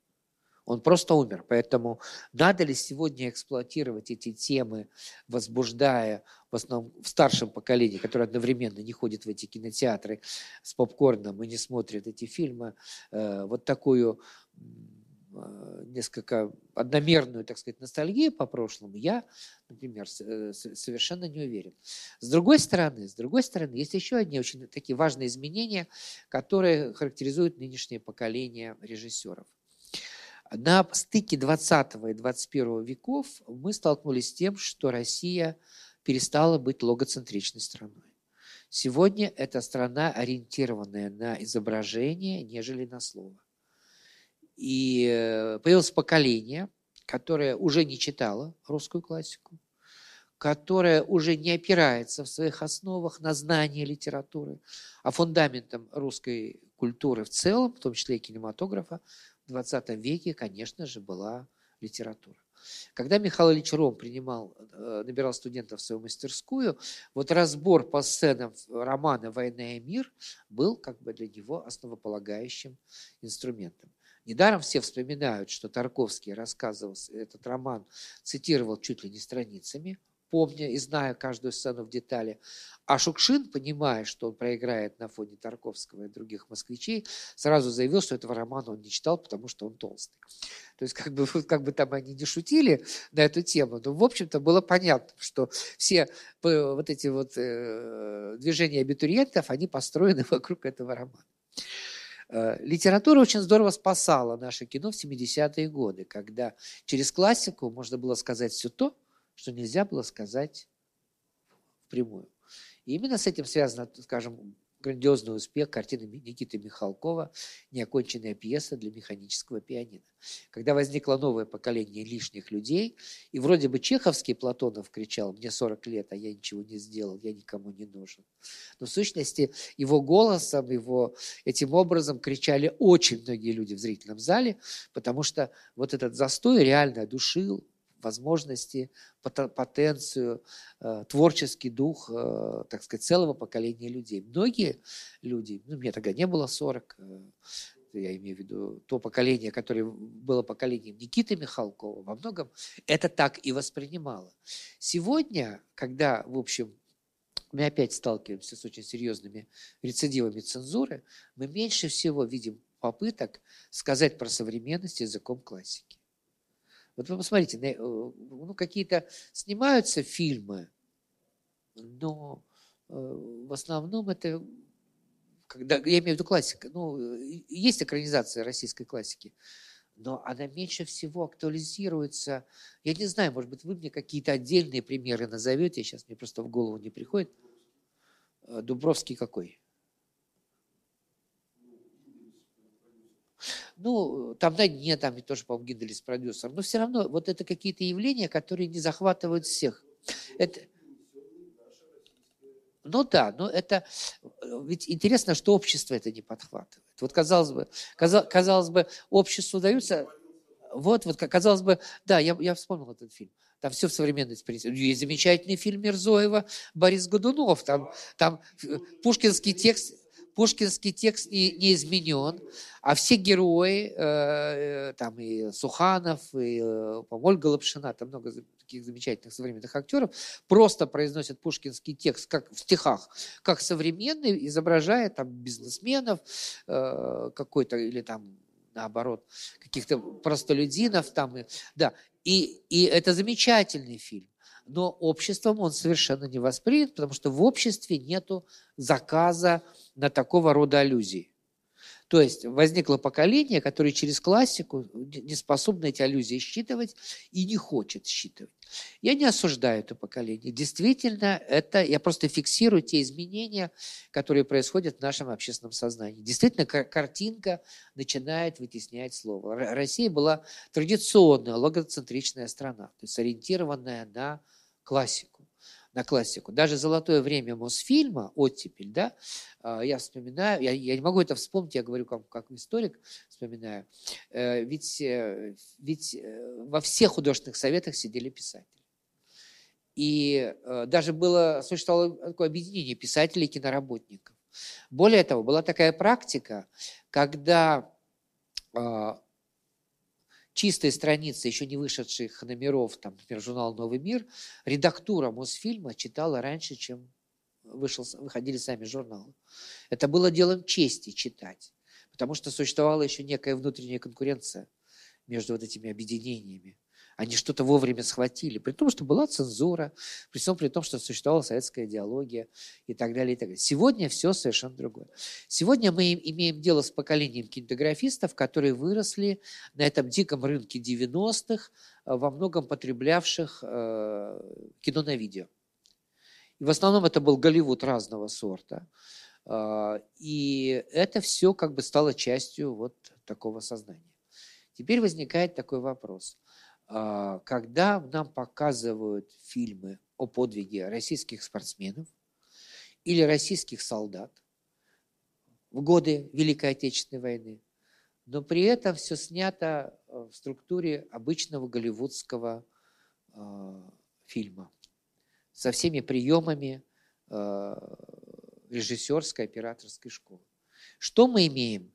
Он просто умер. Поэтому надо ли сегодня эксплуатировать эти темы, возбуждая в основном в старшем поколении, которое одновременно не ходит в эти кинотеатры с попкорном и не смотрит эти фильмы, э, вот такую э, несколько одномерную, так сказать, ностальгию по прошлому, я, например, э, совершенно не уверен. С другой стороны, с другой стороны, есть еще одни очень такие важные изменения, которые характеризуют нынешнее поколение режиссеров. На стыке 20 и 21 веков мы столкнулись с тем, что Россия перестала быть логоцентричной страной. Сегодня это страна, ориентированная на изображение, нежели на слово. И э, появилось поколение, которое уже не читало русскую классику, которое уже не опирается в своих основах на знание литературы, а фундаментом русской культуры в целом, в том числе и кинематографа, 20 веке, конечно же, была литература. Когда Михаил Ильич Ром принимал, э, набирал студентов в свою мастерскую, вот разбор по сценам романа «Война и мир» был как бы для него основополагающим инструментом. Недаром все вспоминают, что Тарковский рассказывал этот роман, цитировал чуть ли не страницами, помня и зная каждую сцену в детали. А Шукшин, понимая, что он проиграет на фоне Тарковского и других москвичей, сразу заявил, что этого романа он не читал, потому что он толстый. То есть как бы, как бы там они не шутили на эту тему, но в общем-то было понятно, что все вот эти вот э, движения абитуриентов, они построены (laughs) вокруг этого романа. Э, литература очень здорово спасала наше кино в 70-е годы, когда через классику можно было сказать все то, что нельзя было сказать впрямую. И именно с этим связано, скажем, грандиозный успех картины Никиты Михалкова «Неоконченная пьеса для механического пианино». Когда возникло новое поколение лишних людей, и вроде бы Чеховский Платонов кричал «Мне 40 лет, а я ничего не сделал, я никому не нужен». Но в сущности его голосом, его этим образом кричали очень многие люди в зрительном зале, потому что вот этот застой реально душил, возможности, потенцию, э, творческий дух, э, так сказать, целого поколения людей. Многие люди, ну, мне тогда не было 40, э, я имею в виду то поколение, которое было поколением Никиты Михалкова, во многом это так и воспринимало. Сегодня, когда, в общем, мы опять сталкиваемся с очень серьезными рецидивами цензуры, мы меньше всего видим попыток сказать про современность языком классики. Вот вы посмотрите, э, ну, какие-то снимаются фильмы, но э, в основном это, когда, я имею в виду классика, ну, есть экранизация российской классики, но она меньше всего актуализируется. Я не знаю, может быть, вы мне какие-то отдельные примеры назовете, сейчас мне просто в голову не приходит. Э, Дубровский какой? Ну, там на дне, там ведь тоже, по-моему, Гинделис продюсер. Но все равно вот это какие-то явления, которые не захватывают всех. Это... Ну да, но это ведь интересно, что общество это не подхватывает. Вот казалось бы, казалось бы, обществу даются вот, вот, казалось бы, да, я, я вспомнил этот фильм. Там все в современности принесено. Есть замечательный фильм Мирзоева «Борис Годунов». Там, там э, пушкинский текст, пушкинский текст не, не изменен, а все герои, э, там и Суханов, и, э, по Ольга Лапшина, там много таких замечательных современных актеров, просто произносят пушкинский текст как в стихах, как современный, изображая там бизнесменов э, какой-то, или там наоборот, каких-то простолюдинов там, да, и, и это замечательный фильм. Но обществом он совершенно не воспринят, потому что в обществе нету заказа на такого рода аллюзии. То есть возникло поколение, которое через классику не способно эти аллюзии считывать и не хочет считывать. Я не осуждаю это поколение. Действительно, это я просто фиксирую те изменения, которые происходят в нашем общественном сознании. Действительно, картинка начинает вытеснять слово. Россия была традиционная логоцентричная страна, то есть ориентированная на классику на классику. Даже «Золотое время» Мосфильма, оттепель, да, а, я вспоминаю, я, я не могу это вспомнить, я говорю как, как историк, вспоминаю, э, ведь, э, ведь э, во всех художественных советах сидели писатели. И даже было, существовало такое объединение писателей и киноработников. Более того, была такая практика, когда а, чистые страницы еще не вышедших номеров, там, например, журнал «Новый мир», редактура Мосфильма читала раньше, чем вышел, выходили сами журналы. Это было делом чести читать, потому что существовала еще некая внутренняя конкуренция между вот этими объединениями. Они что-то вовремя схватили, при том, что была цензура, при том, при том, что существовала советская идеология и так далее. И так далее. Сегодня все совершенно другое. Сегодня мы имеем дело с поколением кинематографистов, которые выросли на этом диком рынке 90-х, э, во многом потреблявших э, кино на видео. И в основном это был Голливуд разного сорта. Э, и это все как бы стало частью вот такого сознания. Теперь возникает такой вопрос – когда нам показывают фильмы о подвиге российских спортсменов или российских солдат в годы Великой Отечественной войны, но при этом все снято э, в структуре обычного голливудского э, фильма со всеми приемами э, режиссерской, операторской школы. Что мы имеем?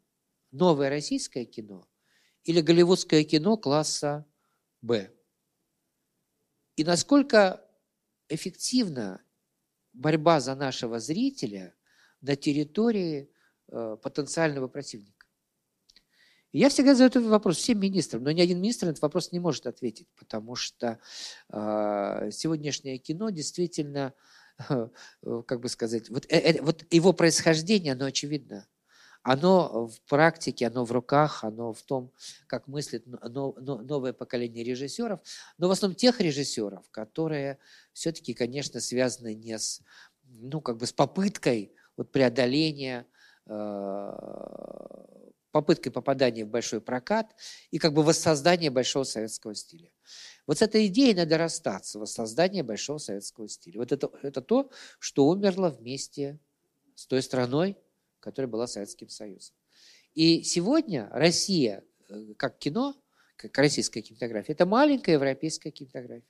Новое российское кино или голливудское кино класса Б. И насколько эффективна борьба за нашего зрителя на территории э, потенциального противника. Я всегда задаю этот вопрос всем министрам, но ни один министр на этот вопрос не может ответить, потому что э, сегодняшнее кино действительно, (laughs) э, как бы сказать, вот, э, э, вот его происхождение, оно очевидно оно в практике, оно в руках, оно в том, как мыслит новое поколение режиссеров, но в основном тех режиссеров, которые все-таки, конечно, связаны не с, ну, как бы с попыткой вот преодоления, э, попыткой попадания в большой прокат и как бы воссоздания большого советского стиля. Вот с этой идеей надо расстаться, воссоздание большого советского стиля. Вот это, это то, что умерло вместе с той страной, которая была Советским Союзом. И сегодня Россия, э, как кино, как российская кинематография, это маленькая европейская кинематография.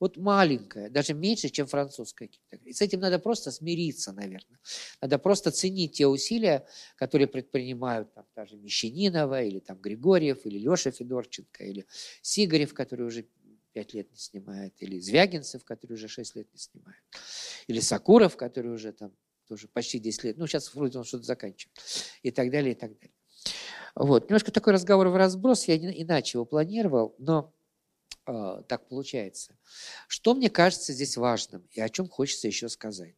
Вот маленькая, даже меньше, чем французская кинематография. И с этим надо просто смириться, наверное. Надо просто ценить те усилия, которые предпринимают там, та же Мещанинова, или там Григорьев, или Леша Федорченко, или Сигарев, который уже пять лет не снимает, или Звягинцев, который уже шесть лет не снимает, или Сакуров, который уже там тоже почти 10 лет. Ну, сейчас вроде он что-то заканчивает. И так далее, и так далее. Вот. Немножко такой разговор в разброс, я иначе его планировал, но э, так получается. Что мне кажется здесь важным и о чем хочется еще сказать?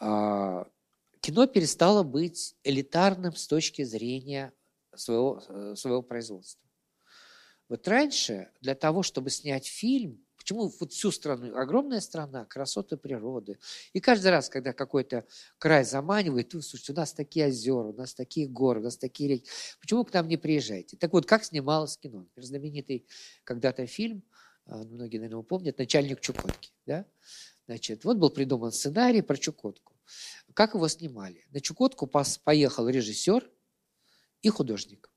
Э, кино перестало быть элитарным с точки зрения своего, э, своего производства. Вот раньше для того, чтобы снять фильм, Почему вот всю страну, огромная страна, красоты природы. И каждый раз, когда какой-то край заманивает, слушайте, у нас такие озера, у нас такие горы, у нас такие реки. Почему к нам не приезжаете? Так вот, как снималось кино? Например, знаменитый когда-то фильм, а, многие, наверное, его помнят, «Начальник Чукотки». Да? Значит, вот был придуман сценарий про Чукотку. Как его снимали? На Чукотку поехал режиссер и художник.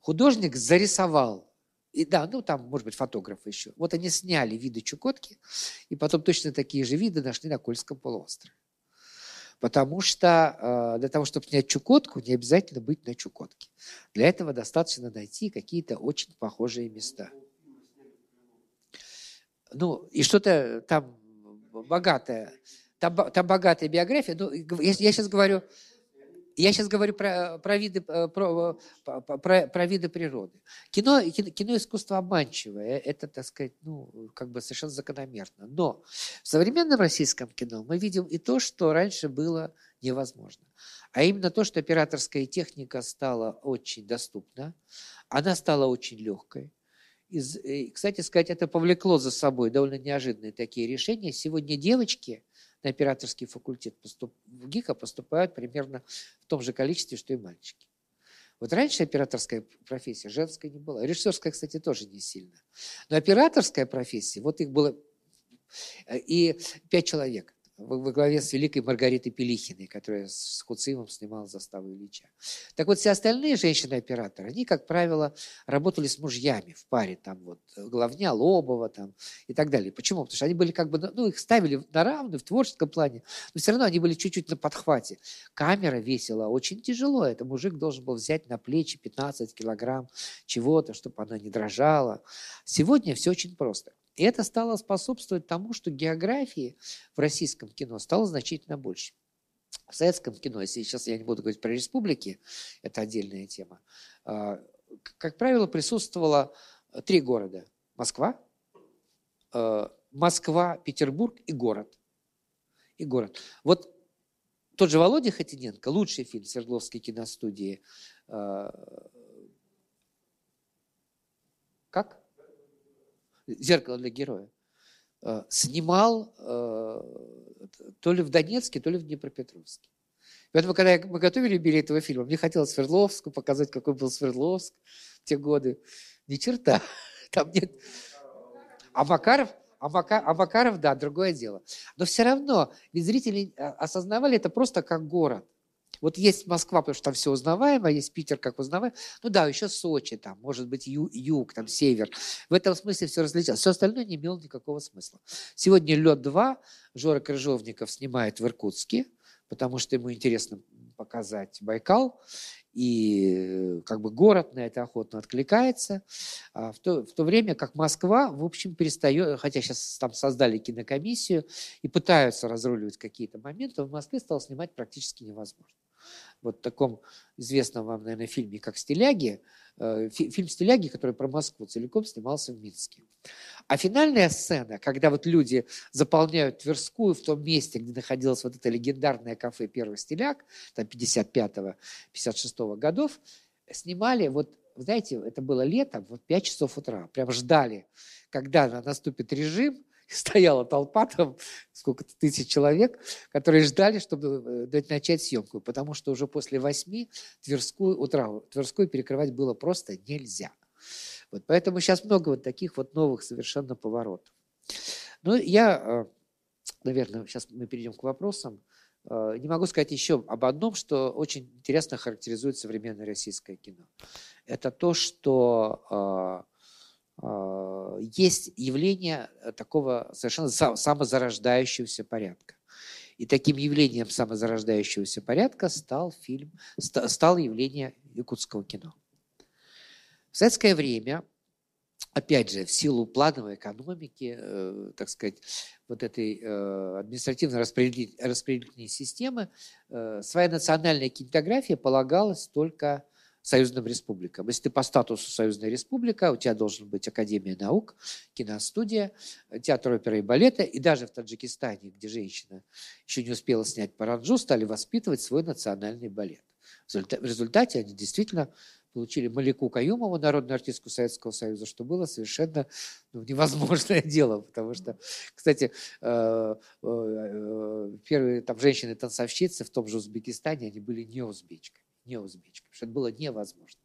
Художник зарисовал И да, ну там, может быть, фотографы еще. Вот они сняли виды Чукотки, и потом точно такие же виды нашли на Кольском полуострове. Потому что э, для того, чтобы снять Чукотку, не обязательно быть на Чукотке. Для этого достаточно найти какие-то очень похожие места. Ну, и что-то там богатое, там, там богатая биография. Ну, я, я сейчас говорю я сейчас говорю про, про, виды, э, про, про, про виды природы. Кино, кино, кино искусство обманчивое. Это, так сказать, ну, как бы совершенно закономерно. Но в современном российском кино мы видим и то, что раньше было невозможно. А именно то, что операторская техника стала очень доступна, она стала очень легкой. И, кстати сказать, это повлекло за собой довольно неожиданные такие решения. Сегодня девочки – на операторский факультет поступ... в ГИКа поступают примерно в том же количестве, что и мальчики. Вот раньше операторская профессия женская не была. Режиссерская, кстати, тоже не сильно. Но операторская профессия, вот их было э, и пять человек во главе с великой Маргаритой Пелихиной, которая с Хуцимом снимала заставу Ильича. Так вот, все остальные женщины-операторы, они, как правило, работали с мужьями в паре, там вот, главня Лобова там и так далее. Почему? Потому что они были как бы, ну, их ставили на равную в творческом плане, но все равно они были чуть-чуть на подхвате. Камера весила очень тяжело, это мужик должен был взять на плечи 15 килограмм чего-то, чтобы она не дрожала. Сегодня все очень просто. И это стало способствовать тому, что географии в российском кино стало значительно больше. В советском кино, если сейчас я не буду говорить про республики, это отдельная тема, а, как правило, присутствовало три города. Москва, а, Москва, Петербург и город. И город. Вот тот же Володя Хотиненко, лучший фильм Свердловской киностудии. А, как? «Зеркало для героя», э, снимал э, то ли в Донецке, то ли в Днепропетровске. Поэтому, когда мы готовили юбилей этого фильма, мне хотелось Свердловску показать, какой был Свердловск в те годы. Ни черта. (laughs) Там нет. А Макаров, а, Мака, а Макаров, да, другое дело. Но все равно, ведь зрители э, осознавали это просто как город. Вот есть Москва, потому что там все узнаваемо, есть Питер как узнаваемо. Ну да, еще Сочи, там, может быть, ю, юг, там, север. В этом смысле все различалось. Все остальное не имело никакого смысла. Сегодня «Лед-2» Жора Крыжовников снимает в Иркутске, потому что ему интересно показать Байкал и как бы город на это охотно откликается, а в, то, в то время как Москва, в общем, перестает, хотя сейчас там создали кинокомиссию и пытаются разруливать какие-то моменты, в Москве стало снимать практически невозможно вот таком известном вам, наверное, фильме, как «Стиляги», э, фильм «Стиляги», который про Москву целиком снимался в Минске. А финальная сцена, когда вот люди заполняют Тверскую в том месте, где находилось вот это легендарное кафе «Первый стиляг», там 55-56 годов, снимали вот знаете, это было летом, вот 5 часов утра, прям ждали, когда наступит режим, (laughs) стояла толпа, там сколько-то тысяч человек, которые ждали, чтобы э, начать съемку, потому что уже после восьми Тверскую, утра, Тверскую перекрывать было просто нельзя. Вот поэтому сейчас много вот таких вот новых совершенно поворотов. Ну, я, э, наверное, сейчас мы перейдем к вопросам. Э, не могу сказать еще об одном, что очень интересно характеризует современное российское кино. Это то, что есть явление э, такого совершенно самозарождающегося порядка. И таким явлением самозарождающегося порядка стал фильм, стало явление якутского кино. В советское время, опять же, в силу плановой экономики, э, так сказать, вот этой э, административно-распределительной системы, своя национальная кинематография полагалась только союзным республикам. Если ты по статусу союзная республика, у тебя должен быть Академия наук, киностудия, театр оперы и балета. И даже в Таджикистане, где женщина еще не успела снять паранджу, стали воспитывать свой национальный балет. В результате они действительно получили Малику Каюмову, народную артистку Советского Союза, что было совершенно ну, невозможное (laughs) дело, потому что, кстати, э, э, э, первые там женщины-танцовщицы в том же Узбекистане, они были не узбечками не узбечкам, что это было невозможно.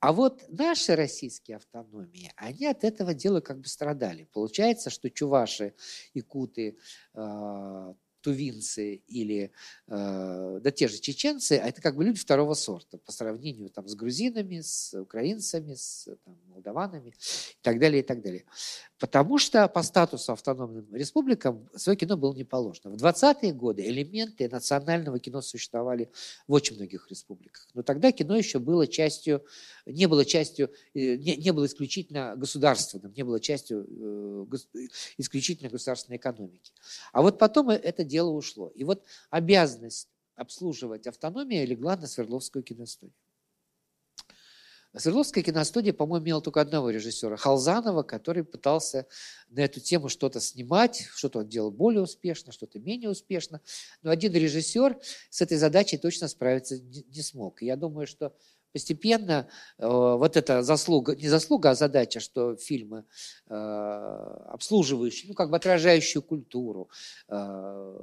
А вот наши российские автономии, они от этого дела как бы страдали. Получается, что чуваши, якуты, э, тувинцы или э, да те же чеченцы, а это как бы люди второго сорта по сравнению там, с грузинами, с украинцами, с там, молдаванами и так далее, и так далее. Потому что по статусу автономным республикам свое кино было не положено. В 20-е годы элементы национального кино существовали в очень многих республиках. Но тогда кино еще было частью, не было частью, э, не, не было исключительно государственным, не было частью э, исключительно государственной экономики. А вот потом это дело ушло. И вот обязанность обслуживать автономия легла на Свердловскую киностудию. Свердловская киностудия, по-моему, имела только одного режиссера, Халзанова, который пытался на эту тему что-то снимать, что-то он делал более успешно, что-то менее успешно. Но один режиссер с этой задачей точно справиться не смог. И я думаю, что постепенно э, вот эта заслуга, не заслуга, а задача, что фильмы, э, обслуживающие, ну, как бы отражающие культуру, э,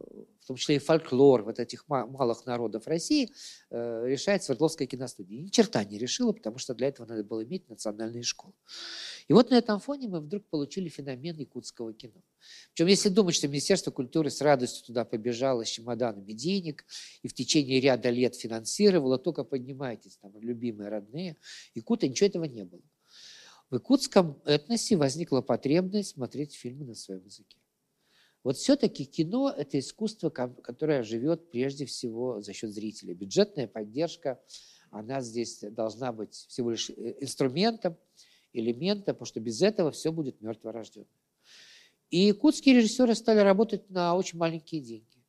в том числе и фольклор вот этих малых народов России, решает Свердловская киностудия. Ни черта не решила, потому что для этого надо было иметь национальные школы. И вот на этом фоне мы вдруг получили феномен якутского кино. Причем, если думать, что Министерство культуры с радостью туда побежало с чемоданами денег и в течение ряда лет финансировало, только поднимайтесь, там, любимые, родные, якуты, ничего этого не было. В якутском этносе возникла потребность смотреть фильмы на своем языке. Вот все-таки кино – это искусство, которое живет прежде всего за счет зрителя. Бюджетная поддержка, она здесь должна быть всего лишь э, инструментом, элементом, потому что без этого все будет мертворожденным. И якутские режиссеры стали работать на очень маленькие деньги.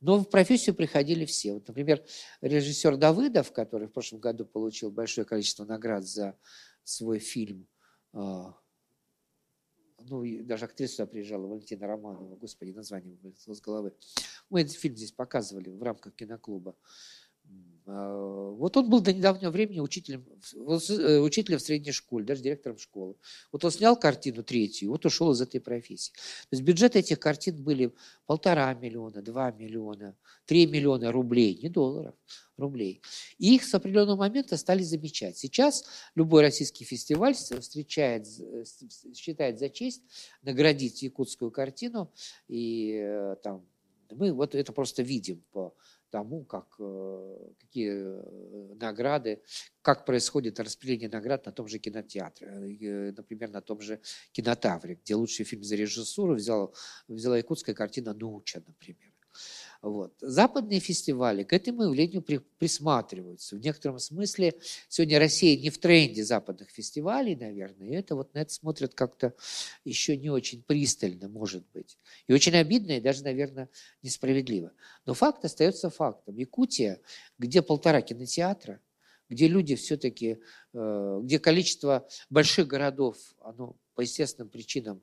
Но в профессию приходили все. Вот, например, режиссер Давыдов, который в прошлом году получил большое количество наград за свой фильм, а, ну, и даже актриса сюда приезжала, Валентина Романова, господи, название с головы. Мы этот фильм здесь показывали в рамках киноклуба. А, вот он был до недавнего времени учителем, э, учителем в средней школе, даже директором школы. Вот он снял картину третью, вот ушел из этой профессии. То есть бюджеты этих картин были полтора миллиона, два миллиона, три миллиона рублей, не долларов, рублей. И их с определенного момента стали замечать. Сейчас любой российский фестиваль встречает, считает за честь наградить якутскую картину. И э, там, мы вот это просто видим по тому, как, э, какие э, награды, как происходит распределение наград на том же кинотеатре, э, например, на том же кинотавре, где лучший фильм за режиссуру взял, взяла якутская картина «Нуча», например. Вот. Западные фестивали к этому явлению при, присматриваются. В некотором смысле сегодня Россия не в тренде западных фестивалей, наверное, и это вот на это смотрят как-то еще не очень пристально, может быть. И очень обидно, и даже, наверное, несправедливо. Но факт остается фактом. Якутия, где полтора кинотеатра, где люди все-таки, э, где количество больших городов, оно по естественным причинам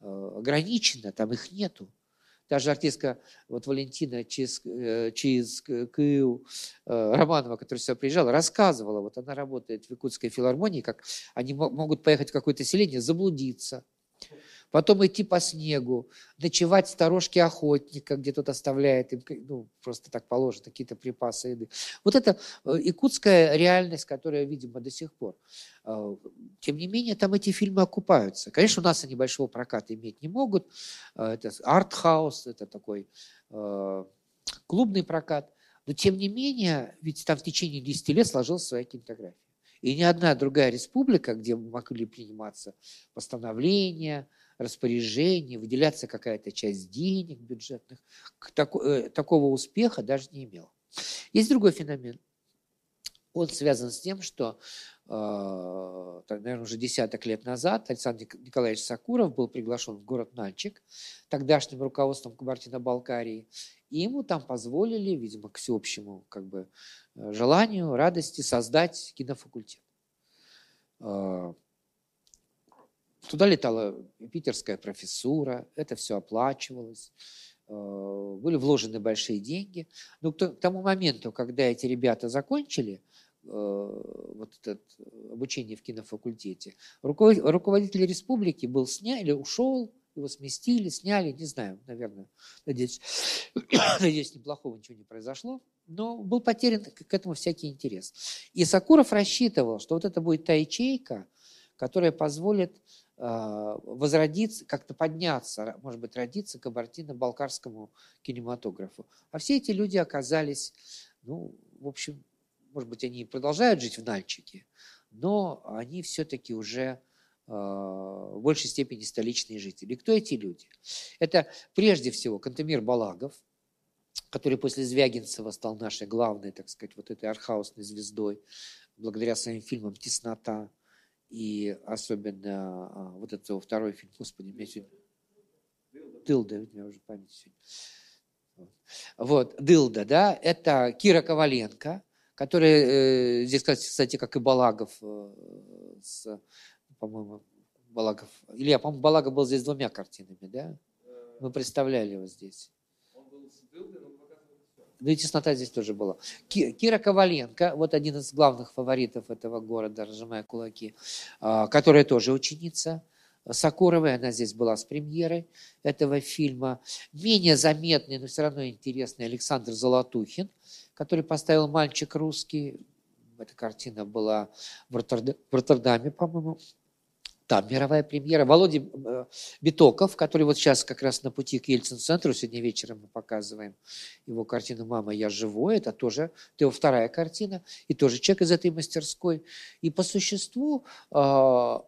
э, ограничено, там их нету. Даже артистка вот Валентина через, э, через Кыу э, Романова, которая сюда приезжала, рассказывала, вот она работает в Якутской филармонии, как они могут поехать в какое-то селение, заблудиться, потом идти по снегу, ночевать в сторожке охотника, где тот оставляет им, ну, просто так положено, какие-то припасы еды. Вот это э, якутская реальность, которая, видимо, до сих пор. А, тем не менее, там эти фильмы окупаются. Конечно, у нас они большого проката иметь не могут. А, это арт-хаус, это такой клубный прокат. Но, тем не менее, ведь там в течение 10 лет сложилась своя кинематография. И ни одна другая республика, где могли приниматься постановления, распоряжение, выделяться какая-то часть денег бюджетных, э, такого успеха даже не имел. Есть другой феномен. Он связан с тем, что, э, наверное, уже десяток лет назад Александр Николаевич Сакуров был приглашен в город Нальчик тогдашним руководством Кабардино-Балкарии, и ему там позволили, видимо, к всеобщему как бы, э, желанию, радости создать кинофакультет. Туда летала питерская профессура, это все оплачивалось, э, были вложены большие деньги. Но к тому моменту, когда эти ребята закончили э, вот это обучение в кинофакультете, руководитель республики был снят или ушел, его сместили, сняли, не знаю, наверное, надеюсь, (coughs) надеюсь, неплохого ничего не произошло, но был потерян к этому всякий интерес. И Сакуров рассчитывал, что вот это будет та ячейка, которая позволит возродиться, как-то подняться, может быть, родиться кабардино-балкарскому кинематографу. А все эти люди оказались, ну, в общем, может быть, они продолжают жить в Нальчике, но они все-таки уже э, в большей степени столичные жители. кто эти люди? Это прежде всего Кантемир Балагов, который после Звягинцева стал нашей главной, так сказать, вот этой архаусной звездой, благодаря своим фильмам «Теснота» и особенно а, вот этот второй фильм, господи, меня сегодня... Дылда, у меня уже память сегодня. Вот, Дылда, да, это Кира Коваленко, которая э, здесь, кстати, как и Балагов, э, с, по-моему, Балагов, Илья, по-моему, Балагов был здесь двумя картинами, да? Мы представляли его здесь. Ну и теснота здесь тоже была. Кира Коваленко, вот один из главных фаворитов этого города, разжимая кулаки, а, которая тоже ученица Сакуровой, она здесь была с премьерой этого фильма. Менее заметный, но все равно интересный Александр Золотухин, который поставил «Мальчик русский». Эта картина была в Роттердаме, по-моему, там мировая премьера. Володя э, Битоков, который вот сейчас как раз на пути к Ельцин-центру, сегодня вечером мы показываем его картину «Мама, я живой». Это тоже это его вторая картина, и тоже человек из этой мастерской. И по существу, а,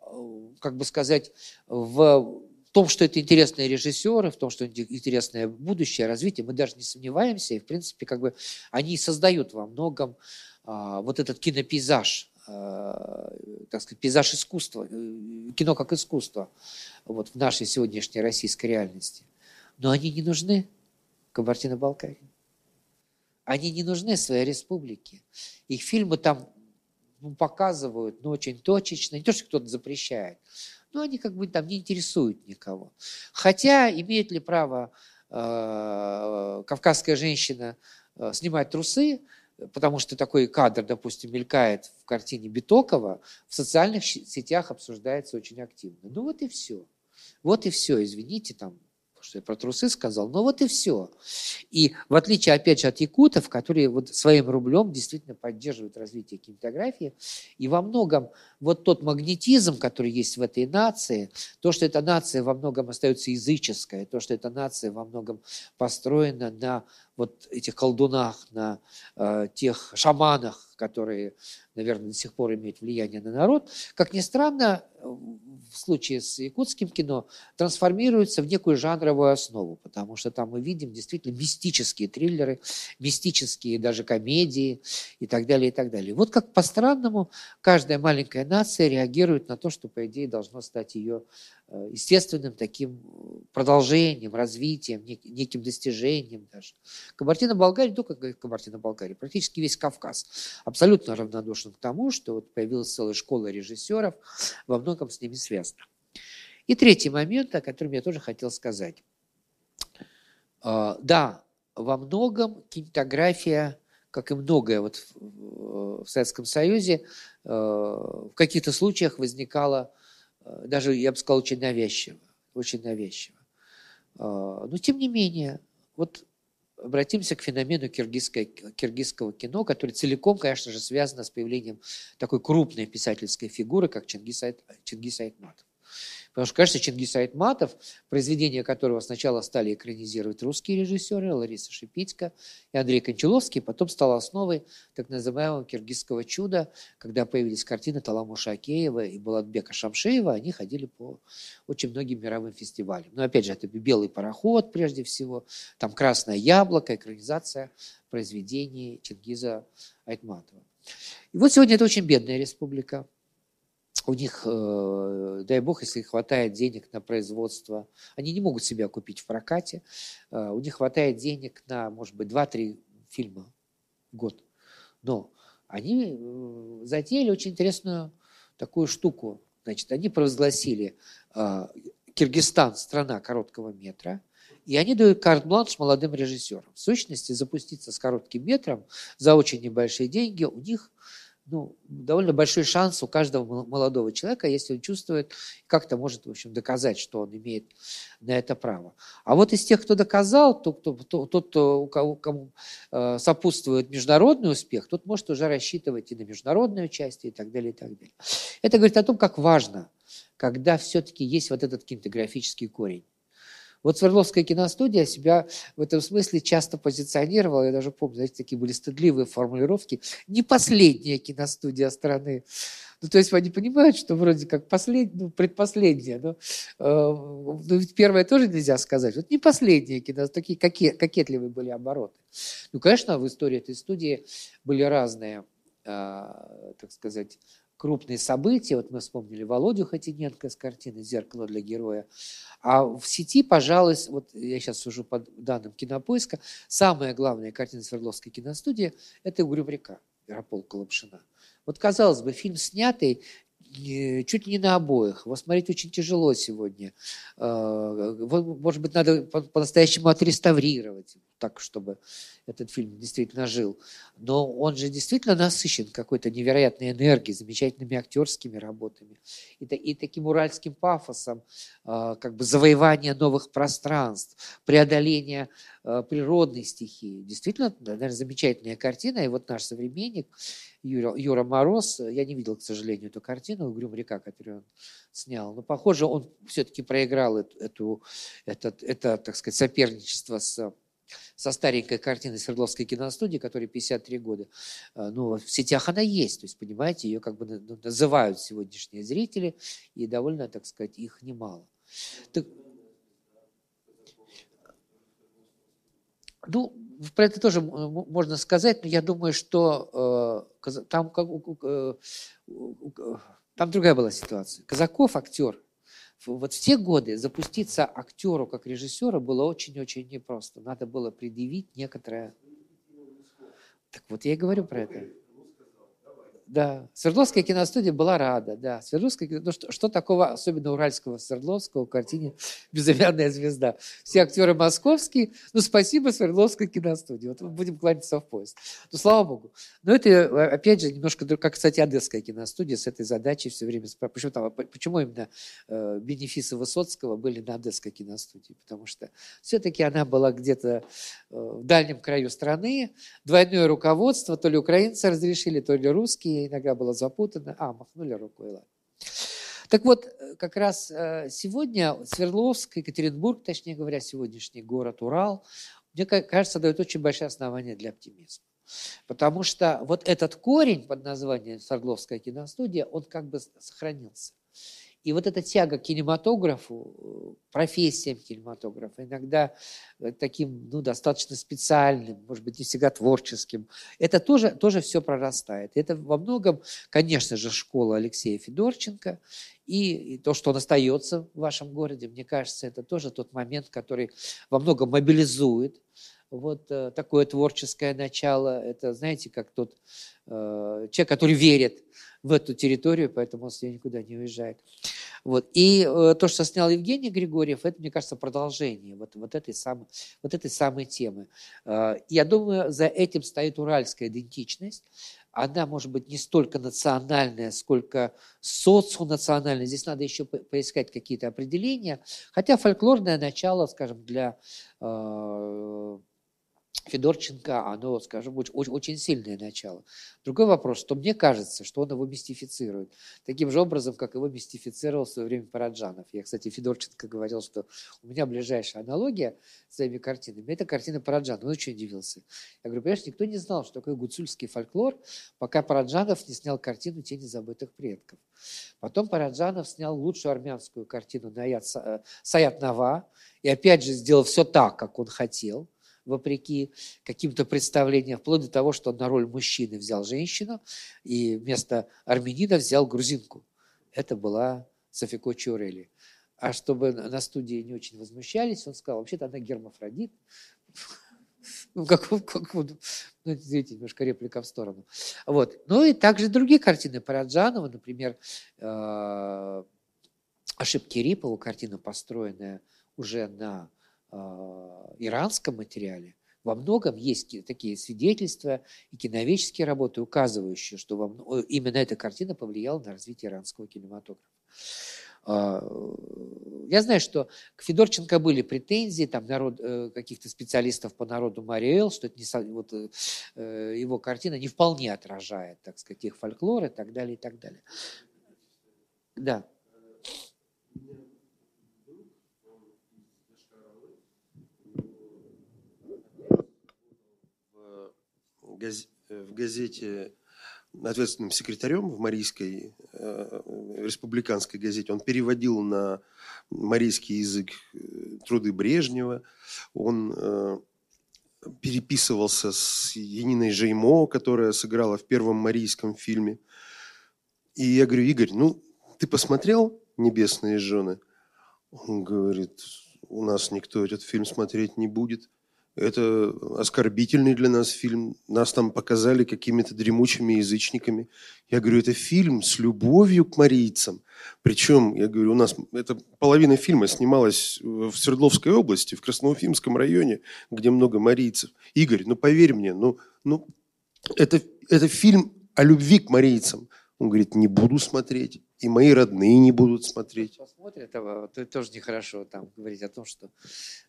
как бы сказать, в том, что это интересные режиссеры, в том, что интересное будущее, развитие, мы даже не сомневаемся. И, в принципе, как бы они создают во многом а, вот этот кинопейзаж, Э, так сказать, пейзаж искусства, э, кино как искусство вот, в нашей сегодняшней российской реальности. Но они не нужны Кабардино-Балкарии. Они не нужны своей республике. Их фильмы там ну, показывают, но очень точечно. Не то, что кто-то запрещает, но они как бы там не интересуют никого. Хотя имеет ли право э, кавказская женщина э, снимать трусы, потому что такой кадр, допустим, мелькает в картине Битокова, в социальных сетях обсуждается очень активно. Ну вот и все. Вот и все, извините, там что я про трусы сказал, но вот и все. И в отличие, опять же, от якутов, которые вот своим рублем действительно поддерживают развитие кинематографии, и во многом вот тот магнетизм, который есть в этой нации, то, что эта нация во многом остается языческая, то, что эта нация во многом построена на вот этих колдунах, на э, тех шаманах, которые, наверное, до сих пор имеют влияние на народ, как ни странно, в случае с якутским кино трансформируется в некую жанровую основу, потому что там мы видим действительно мистические триллеры, мистические даже комедии и так далее, и так далее. Вот как по-странному каждая маленькая нация реагирует на то, что, по идее, должно стать ее Э, естественным таким продолжением, развитием, неким достижением даже. Кабардино-Болгария, не только Кабардино-Болгария, практически весь Кавказ абсолютно равнодушен к тому, что вот появилась целая школа режиссеров, во многом с ними связано. И третий момент, о котором я тоже хотел сказать. А, да, во многом кинематография, как и многое вот в Советском Союзе, э, в каких-то случаях возникала Э, даже, я бы сказал, очень навязчиво, очень навязчиво. А, но тем не менее, вот обратимся к феномену киргизского кино, который целиком, конечно же, связано с появлением такой крупной писательской фигуры, как Чингис, Чингис Айтматов. Потому что, конечно, Чингис Айтматов, произведения которого сначала стали экранизировать русские режиссеры, Лариса Шипитько и Андрей Кончаловский, потом стал основой так называемого киргизского чуда, когда появились картины Таламу Шакеева и Балатбека Шамшеева, они ходили по очень многим мировым фестивалям. Но опять же, это «Белый пароход» прежде всего, там «Красное яблоко», экранизация произведений Чингиза Айтматова. И вот сегодня это очень бедная республика, у них, э, дай бог, если хватает денег на производство, они не могут себя купить в прокате, э, у них хватает денег на, может быть, 2-3 фильма в год. Но они э, затеяли очень интересную такую штуку. Значит, они провозгласили Киргизстан – страна короткого метра, и они дают карт-бланш молодым режиссерам. В сущности, запуститься с коротким метром за очень небольшие деньги у них ну, довольно большой шанс у каждого молодого человека, если он чувствует, как-то может, в общем, доказать, что он имеет на это право. А вот из тех, кто доказал, тот, кто, тот, кто, у кого, кому э, сопутствует международный успех, тот может уже рассчитывать и на международное участие и так далее, и так далее. Это говорит о том, как важно когда все-таки есть вот этот кинематографический корень. Вот Свердловская киностудия себя в этом смысле часто позиционировала, я даже помню, знаете, такие были стыдливые формулировки, не последняя киностудия страны. Ну, то есть они понимают, что вроде как последняя, ну, предпоследняя, но, э, ну, ведь первая тоже нельзя сказать. Вот не последняя кино, такие кокет, кокетливые были обороты. Ну, конечно, в истории этой студии были разные, э, так сказать, крупные события. Вот мы вспомнили Володю Хотиненко с картины «Зеркало для героя». А в сети, пожалуй, вот я сейчас сужу по данным кинопоиска, самая главная картина Свердловской киностудии – это «Угрюм река» Ярополка Коломшина. Вот, казалось бы, фильм снятый чуть ли не на обоих. Его смотреть очень тяжело сегодня. А, может быть, надо по-настоящему отреставрировать, так, чтобы этот фильм действительно жил. Но он же действительно насыщен какой-то невероятной энергией, замечательными актерскими работами и, и таким уральским пафосом, а, как бы завоевания новых пространств, преодоления а, природной стихии. Действительно, наверное, замечательная картина. И вот наш современник Юра, Юра Мороз, я не видел, к сожалению, эту картину «Угрюм река», которую он снял, но, похоже, он все-таки проиграл эту, эту, это, это, так сказать, соперничество с со старенькой картиной Свердловской киностудии, которой 53 года. А, ну, в сетях она есть, то есть, понимаете, ее как бы ну, называют сегодняшние зрители, и довольно, так сказать, их немало. Так, ну, про это тоже можно сказать, но я думаю, что э, там, как, э, там другая была ситуация. Казаков, актер, вот в те годы запуститься актеру как режиссера было очень-очень непросто. Надо было предъявить некоторое... Так вот я и говорю про это. Да, Свердловская киностудия была рада, да. Свердловская, ну что, что такого особенно уральского Свердловского в картине «Безымянная звезда»? Все актеры московские, ну спасибо Свердловской киностудии. Вот мы будем кланяться в поезд. Ну слава богу. Но это, опять же, немножко, как, кстати, Одесская киностудия с этой задачей все время Почему, там, почему именно э, бенефисы Высоцкого были на Одесской киностудии? Потому что все-таки она была где-то э, в дальнем краю страны, двойное руководство, то ли украинцы разрешили, то ли русские, иногда было запутано. А, махнули рукой, ладно. Так вот, э, как раз э, сегодня Свердловск, Екатеринбург, точнее говоря, сегодняшний город Урал, мне кажется, дает очень большое основание для оптимизма. Потому что вот этот корень под названием Свердловская киностудия, он как бы сохранился. И вот эта тяга к кинематографу, профессиям кинематографа, иногда э, таким ну, достаточно специальным, может быть, не всегда творческим, это тоже, тоже все прорастает. Это во многом, конечно же, школа Алексея Федорченко, и, и то, что он остается в вашем городе, мне кажется, это тоже тот момент, который во многом мобилизует вот э, такое творческое начало. Это, знаете, как тот э, человек, который верит в эту территорию, поэтому он с ней никуда не уезжает. Вот. И э, то, что снял Евгений Григорьев, это, мне кажется, продолжение вот, вот, этой, самой, вот этой самой темы. Э, я думаю, за этим стоит уральская идентичность. Она, может быть, не столько национальная, сколько соционациональная. Здесь надо еще поискать какие-то определения. Хотя фольклорное начало, скажем, для э, Федорченко, оно, скажем, очень, очень сильное начало. Другой вопрос, что мне кажется, что он его мистифицирует. Таким же образом, как его мистифицировал в свое время Параджанов. Я, кстати, Федорченко говорил, что у меня ближайшая аналогия с своими картинами. Это картина Параджанова. Он очень удивился. Я говорю, понимаешь, никто не знал, что такое гуцульский фольклор, пока Параджанов не снял картину «Тени забытых предков». Потом Параджанов снял лучшую армянскую картину э, «Саят Нава», и опять же сделал все так, как он хотел – вопреки каким-то представлениям, вплоть до того, что на роль мужчины взял женщину и вместо армянина взял грузинку. Это была Софико Чурели. А чтобы на студии не очень возмущались, он сказал, вообще-то она гермафродит. (laughs) Ну, как, ну, извините, немножко реплика в сторону. Вот. Ну и также другие картины Параджанова, например, э, «Ошибки Рипова», картина, построенная уже на иранском материале во многом есть такие свидетельства и киновеческие работы, указывающие, что во, именно эта картина повлияла на развитие иранского кинематографа. А, я знаю, что к Федорченко были претензии там, народ, э, каких-то специалистов по народу Мариэл, что это не, вот, э, его картина не вполне отражает, так сказать, их фольклор и так далее, и так далее. Да. В газете ответственным секретарем в Марийской э, республиканской газете. Он переводил на марийский язык э, труды Брежнева. Он э, переписывался с Яниной Жеймо, которая сыграла в первом марийском фильме. И я говорю, Игорь, ну, ты посмотрел «Небесные жены»? Он говорит, у нас никто этот фильм смотреть не будет. Это оскорбительный для нас фильм. Нас там показали какими-то дремучими язычниками. Я говорю, это фильм с любовью к марийцам. Причем, я говорю, у нас это половина фильма снималась в Свердловской области, в Красноуфимском районе, где много марийцев. Игорь, ну поверь мне, ну, ну это, это фильм о любви к марийцам. Он говорит, не буду смотреть и мои родные не будут смотреть. Посмотрят, а то тоже нехорошо там говорить о том, что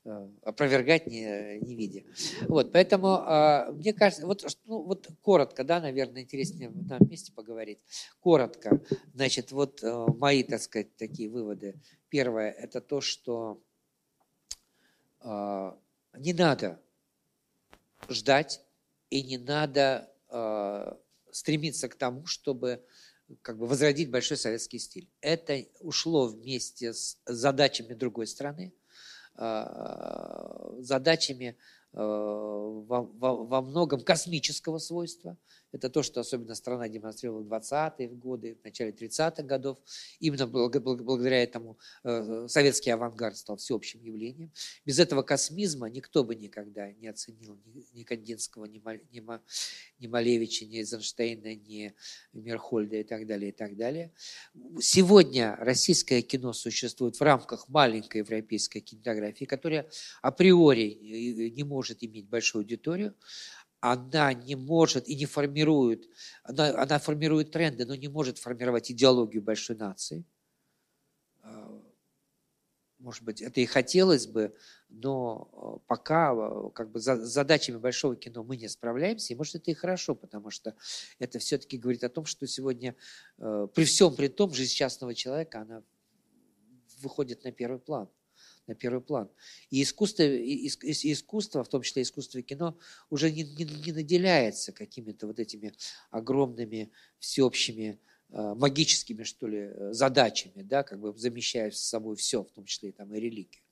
э, опровергать не, не видя. Вот, поэтому э, мне кажется, вот, ну, вот коротко, да, наверное, интереснее на месте поговорить. Коротко, значит, вот э, мои, так сказать, такие выводы. Первое, это то, что э, не надо ждать и не надо э, стремиться к тому, чтобы как бы возродить большой советский стиль. Это ушло вместе с задачами другой страны, а, задачами а, во, во, во многом космического свойства. Это то, что особенно страна демонстрировала в 20-е годы, в начале 30-х годов. Именно благодаря этому э, советский авангард стал всеобщим явлением. Без этого космизма никто бы никогда не оценил ни Кандинского, ни, Малевича, ни Эйзенштейна, ни Мерхольда и так далее, и так далее. Сегодня российское кино существует в рамках маленькой европейской кинематографии, которая априори не может иметь большую аудиторию, она не может и не формирует, она, она формирует тренды, но не может формировать идеологию большой нации. А, может быть, это и хотелось бы, но а, пока а, как бы за задачами большого кино мы не справляемся, и может это и хорошо, потому что это все-таки говорит о том, что сегодня при всем при том жизнь частного человека, она выходит на первый план на первый план. И искусство, и, и искусство, в том числе искусство кино, уже не, не, не наделяется какими-то вот этими огромными всеобщими э, магическими, что ли, задачами, да, как бы замещая с собой все, в том числе и, там, и религию.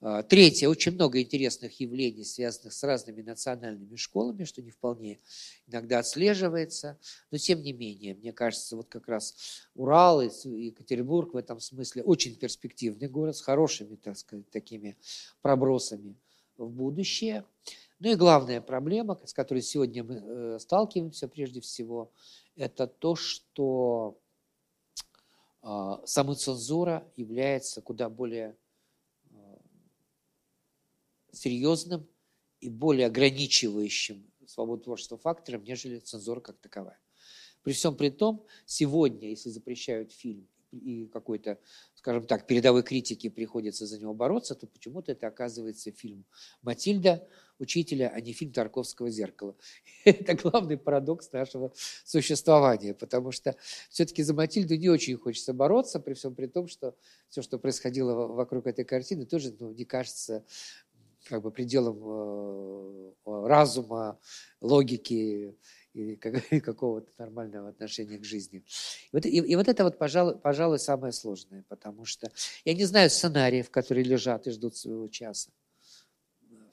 А, третье, очень много интересных явлений, связанных с разными национальными школами, что не вполне иногда отслеживается, но тем не менее, мне кажется, вот как раз Урал и Екатеринбург в этом смысле очень перспективный город с хорошими, так сказать, такими пробросами в будущее. Ну и главная проблема, с которой сегодня мы э, сталкиваемся прежде всего, это то, что а, самоцензура является куда более серьезным и более ограничивающим свободу творчества фактором, нежели цензура как таковая. При всем при том, сегодня, если запрещают фильм и какой-то, скажем так, передовой критике приходится за него бороться, то почему-то это оказывается фильм «Матильда», учителя, а не фильм Тарковского «Зеркало». (laughs) Это главный парадокс нашего существования, потому что все-таки за Матильду не очень хочется бороться, при всем при том, что все, что происходило вокруг этой картины, тоже ну, не кажется как бы пределом э, разума, логики (laughs) и какого-то нормального отношения к жизни. И вот, и, и вот это вот, пожалуй, пожалуй, самое сложное, потому что я не знаю сценариев, которые лежат и ждут своего часа.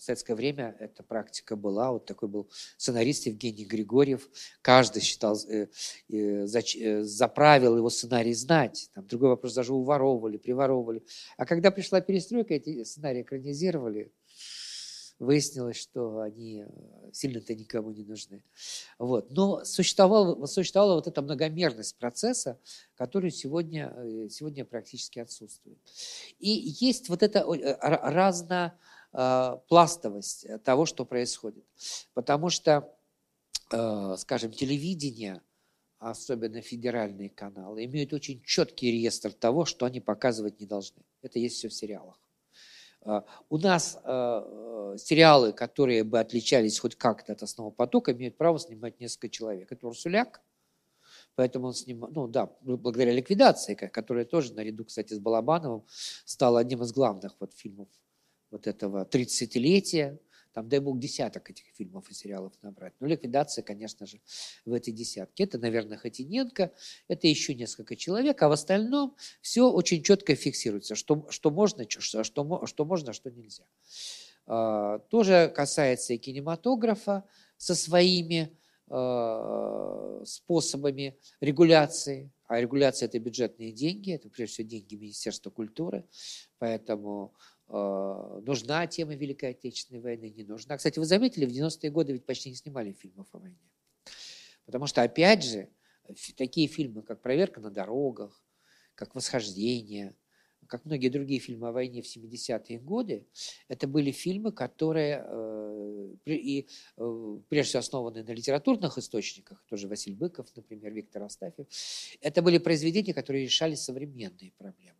В советское время эта практика была. Вот такой был сценарист Евгений Григорьев. Каждый считал э, э, за, э, за его сценарий знать. Там другой вопрос, даже уворовывали, приворовывали. А когда пришла перестройка, эти сценарии экранизировали выяснилось, что они э, сильно-то никому не нужны. Вот. Но существовала, существовала вот эта многомерность процесса, который сегодня, э, сегодня практически отсутствует. И есть вот эта э, разнопластовость того, что происходит. Потому что, скажем, телевидение, особенно федеральные каналы, имеют очень четкий реестр того, что они показывать не должны. Это есть все в сериалах. А, у нас э, сериалы, которые бы отличались хоть как-то от основного потока, имеют право снимать несколько человек. Это Урсуляк, поэтому он снимал, ну да, благодаря ликвидации, которая тоже наряду, кстати, с Балабановым стала одним из главных вот фильмов вот этого 30-летия, Там, дай бог, десяток этих фильмов и сериалов набрать. Но ликвидация, конечно же, в этой десятке. Это, наверное, Хатиненко, это еще несколько человек, а в остальном все очень четко фиксируется, что, что, можно, что, что, что можно, что нельзя. А, тоже касается и кинематографа со своими а, способами регуляции. А регуляция – это бюджетные деньги, это прежде всего деньги Министерства культуры. Поэтому нужна тема Великой Отечественной войны, не нужна. Кстати, вы заметили, в 90-е годы ведь почти не снимали фильмов о войне. Потому что, опять же, такие фильмы, как «Проверка на дорогах», как «Восхождение», как многие другие фильмы о войне в 70-е годы, это были фильмы, которые э, и, э, прежде всего основаны на литературных источниках, тоже Василий Быков, например, Виктор Астафьев. Это были произведения, которые решали современные проблемы.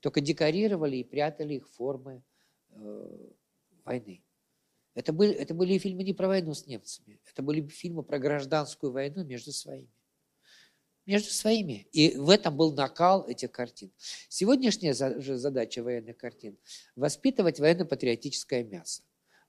Только декорировали и прятали их формы э, войны. Это были, это были фильмы не про войну с немцами, это были фильмы про гражданскую войну между своими между своими. И в этом был накал этих картин. Сегодняшняя же задача военных картин – воспитывать военно-патриотическое мясо.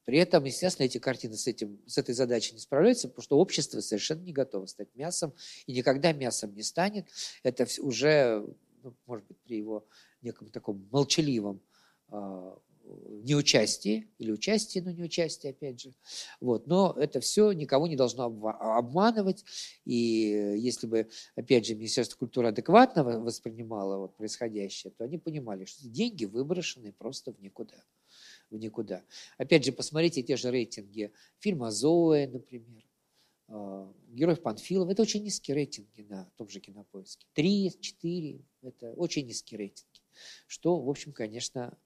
При этом, естественно, эти картины с, этим, с этой задачей не справляются, потому что общество совершенно не готово стать мясом и никогда мясом не станет. Это уже, ну, может быть, при его неком таком молчаливом а, неучастии или участии, но не участие, опять же. Вот. Но это все никого не должно обманывать. И если бы, опять же, Министерство культуры адекватно воспринимало вот происходящее, то они понимали, что деньги выброшены просто в никуда. В никуда. Опять же, посмотрите те же рейтинги фильма «Зоя», например, а, Героев Панфилов. Это очень низкие рейтинги на том же кинопоиске. Три, четыре – это очень низкие рейтинги. Что, в общем, конечно,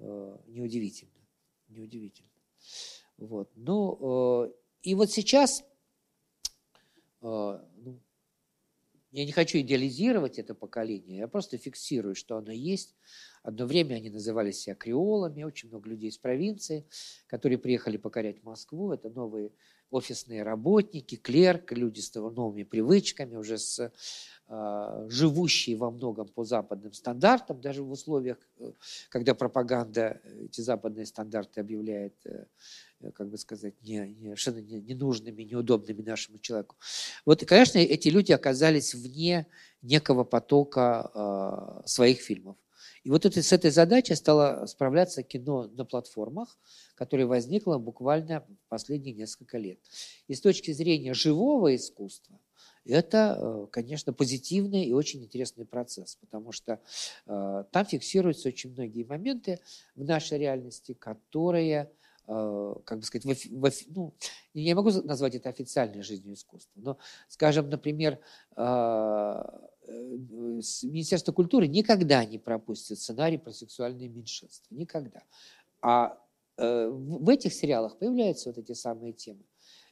Э, неудивительно. Неудивительно. Вот. Ну, и вот сейчас, э, ну, я не хочу идеализировать это поколение, я просто фиксирую, что оно есть. Одно время они называли себя креолами, очень много людей из провинции, которые приехали покорять Москву. Это новые офисные работники, клерк, люди с новыми привычками, уже с а, живущие во многом по западным стандартам, даже в условиях, э, когда пропаганда эти западные стандарты объявляет, э, э, как бы сказать, не, не, совершенно ненужными, неудобными нашему человеку. Вот, и, конечно, эти люди оказались вне некого потока э, своих фильмов. И вот это, с этой задачей стало справляться кино на платформах, которое возникло буквально последние несколько лет. И с точки зрения живого искусства, это, э, конечно, позитивный и очень интересный процесс, потому что э, там фиксируются очень многие моменты в нашей реальности, которые э, как бы сказать, в, в, ну, я не могу назвать это официальной жизнью искусства, но, скажем, например, Министерство культуры никогда не пропустит сценарий про сексуальные меньшинства, никогда. А в этих сериалах появляются вот эти самые темы.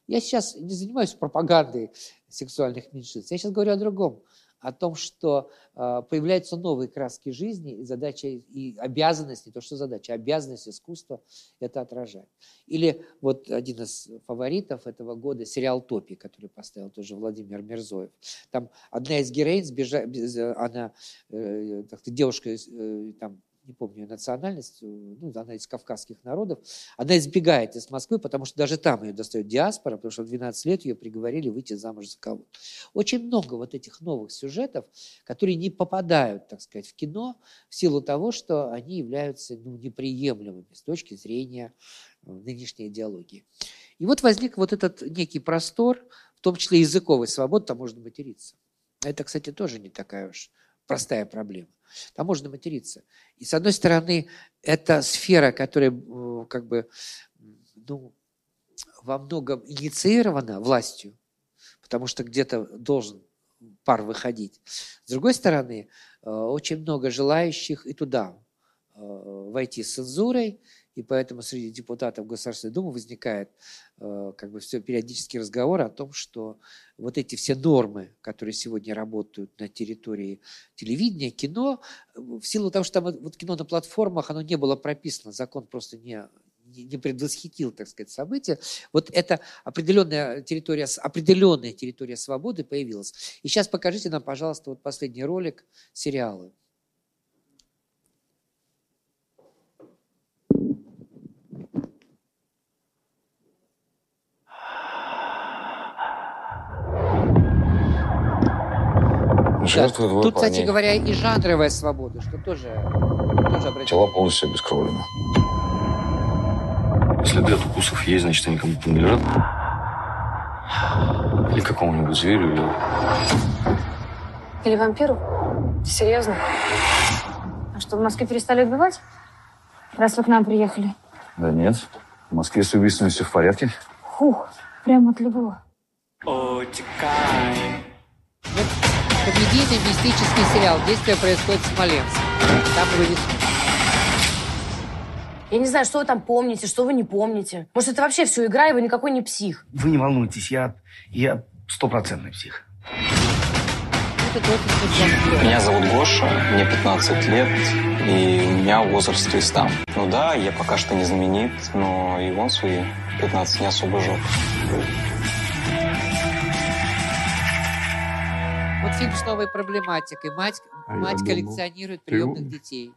Я сейчас не занимаюсь пропагандой сексуальных меньшинств. Я сейчас говорю о другом, о том, что э, появляются новые краски жизни, и задача, и обязанность, не то что задача, обязанность искусства это отражать. Или вот один из фаворитов этого года, сериал «Топи», который поставил тоже Владимир Мирзоев. Там одна из героинь, сбежа, она, э, так девушка э, там, не помню ее национальность, э, ну, она из кавказских народов, она избегает из Москвы, потому что даже там ее достает диаспора, потому что в 12 лет ее приговорили выйти замуж за кого-то. Очень много вот этих новых сюжетов, которые не попадают, так сказать, в кино в силу того, что они являются ну, неприемлемыми с точки зрения э, нынешней идеологии. И вот возник вот этот некий простор, в том числе языковой свободы, там можно материться. Это, кстати, тоже не такая уж простая проблема. Там можно материться. И с одной стороны, это сфера, которая э, как бы ну, во многом инициирована властью, потому что где-то должен пар выходить. С другой стороны, э, очень много желающих и туда э, войти с цензурой, и поэтому среди депутатов Государственной Думы возникает э, как бы все периодический разговор о том, что вот эти все нормы, которые сегодня работают на территории телевидения, кино, в силу того, что там вот кино на платформах, оно не было прописано, закон просто не, не предвосхитил, так сказать, события. Вот эта определенная территория, определенная территория свободы появилась. И сейчас покажите нам, пожалуйста, вот последний ролик сериалы. Жертвы Да. Тут, кстати говоря, и жанровая свобода, что тоже, тоже обратите. Тела полностью обескровлены. Следы от укусов есть, значит, они кому-то принадлежат. Или какому-нибудь зверю, или... Или вампиру? Серьезно? А что, в Москве перестали убивать? Раз вы к нам приехали. Да нет. В Москве с убийствами все в порядке. Хух, прямо отлегло. Комедийный мистический сериал. Действие происходит в Смоленске. Там его рисуют. Я не знаю, что вы там помните, что вы не помните. Может, это вообще все игра, и вы никакой не псих. Вы не волнуйтесь, я, я стопроцентный псих. Меня зовут Гоша, мне 15 лет, и у меня возраст листа. Ну да, я пока что не знаменит, но и он свои 15 не особо жег. Фильм с новой проблематикой. Мать, А мать коллекционирует ты приемных умный. детей.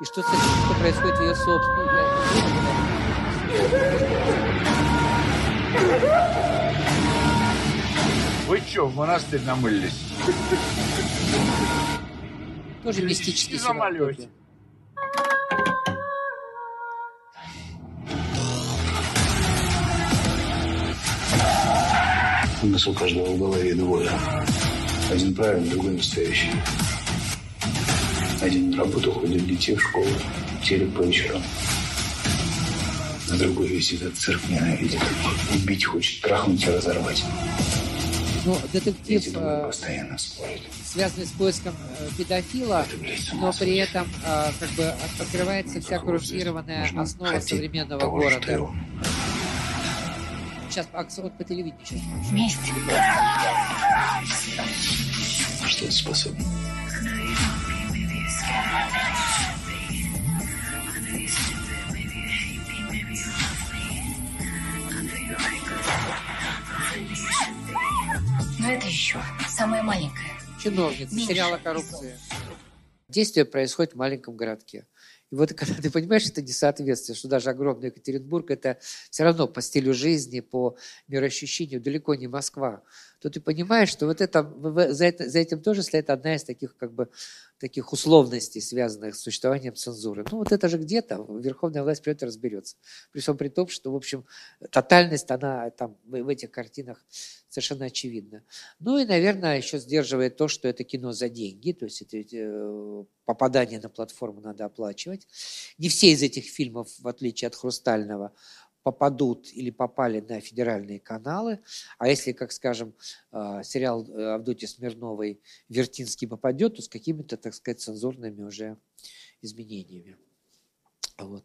И что с этим, что происходит в ее собственной... Вы что, в монастырь намылились? Тоже мистический самолете. У нас у каждого в голове двое. Один правильный, другой настоящий. Один на работу ходит, детей в школу, телек по вечерам. А другой весь этот цирк ненавидит. Убить хочет, трахнуть и разорвать. Ну, детектив, э, постоянно спорят. связанный с поиском э, педофила, но при этом э, как бы от- открывается вся коррумпированная основа современного того города. Сейчас акцион по телевидению сейчас. Вместе. На что ты способен? Но это еще самое маленькое. Чиновница, сериала «Коррупция». Действие происходит в маленьком городке. И вот когда ты понимаешь, это несоответствие, что даже огромный Екатеринбург – это все равно по стилю жизни, по мироощущению далеко не Москва, то ты понимаешь, что вот это, за, это, за этим тоже стоит одна из таких как бы таких условностей, связанных с существованием цензуры. Ну вот это же где-то верховная власть придет и разберется. При всем при том, что, в общем, тотальность, она там в, этих картинах совершенно очевидна. Ну и, наверное, еще сдерживает то, что это кино за деньги, то есть это э, попадание на платформу надо оплачивать. Не все из этих фильмов, в отличие от «Хрустального», попадут или попали на федеральные каналы. А если, как скажем, э, сериал э, Авдотьи Смирновой «Вертинский» попадет, то с какими-то, так сказать, цензурными уже изменениями. Вот.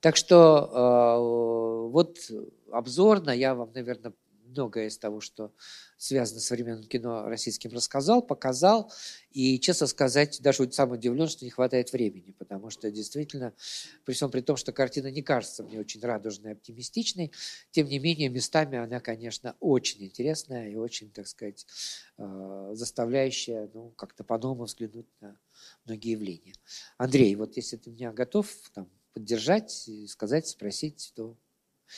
Так что э, вот обзорно я вам, наверное, многое из того, что связано с современным кино российским, рассказал, показал. И, честно сказать, даже сам удивлен, что не хватает времени, потому что действительно, при всем при том, что картина не кажется мне очень радужной, оптимистичной, тем не менее, местами она, конечно, очень интересная и очень, так сказать, э, заставляющая ну, как-то по-новому взглянуть на многие явления. Андрей, вот если ты меня готов там, поддержать, сказать, спросить, то...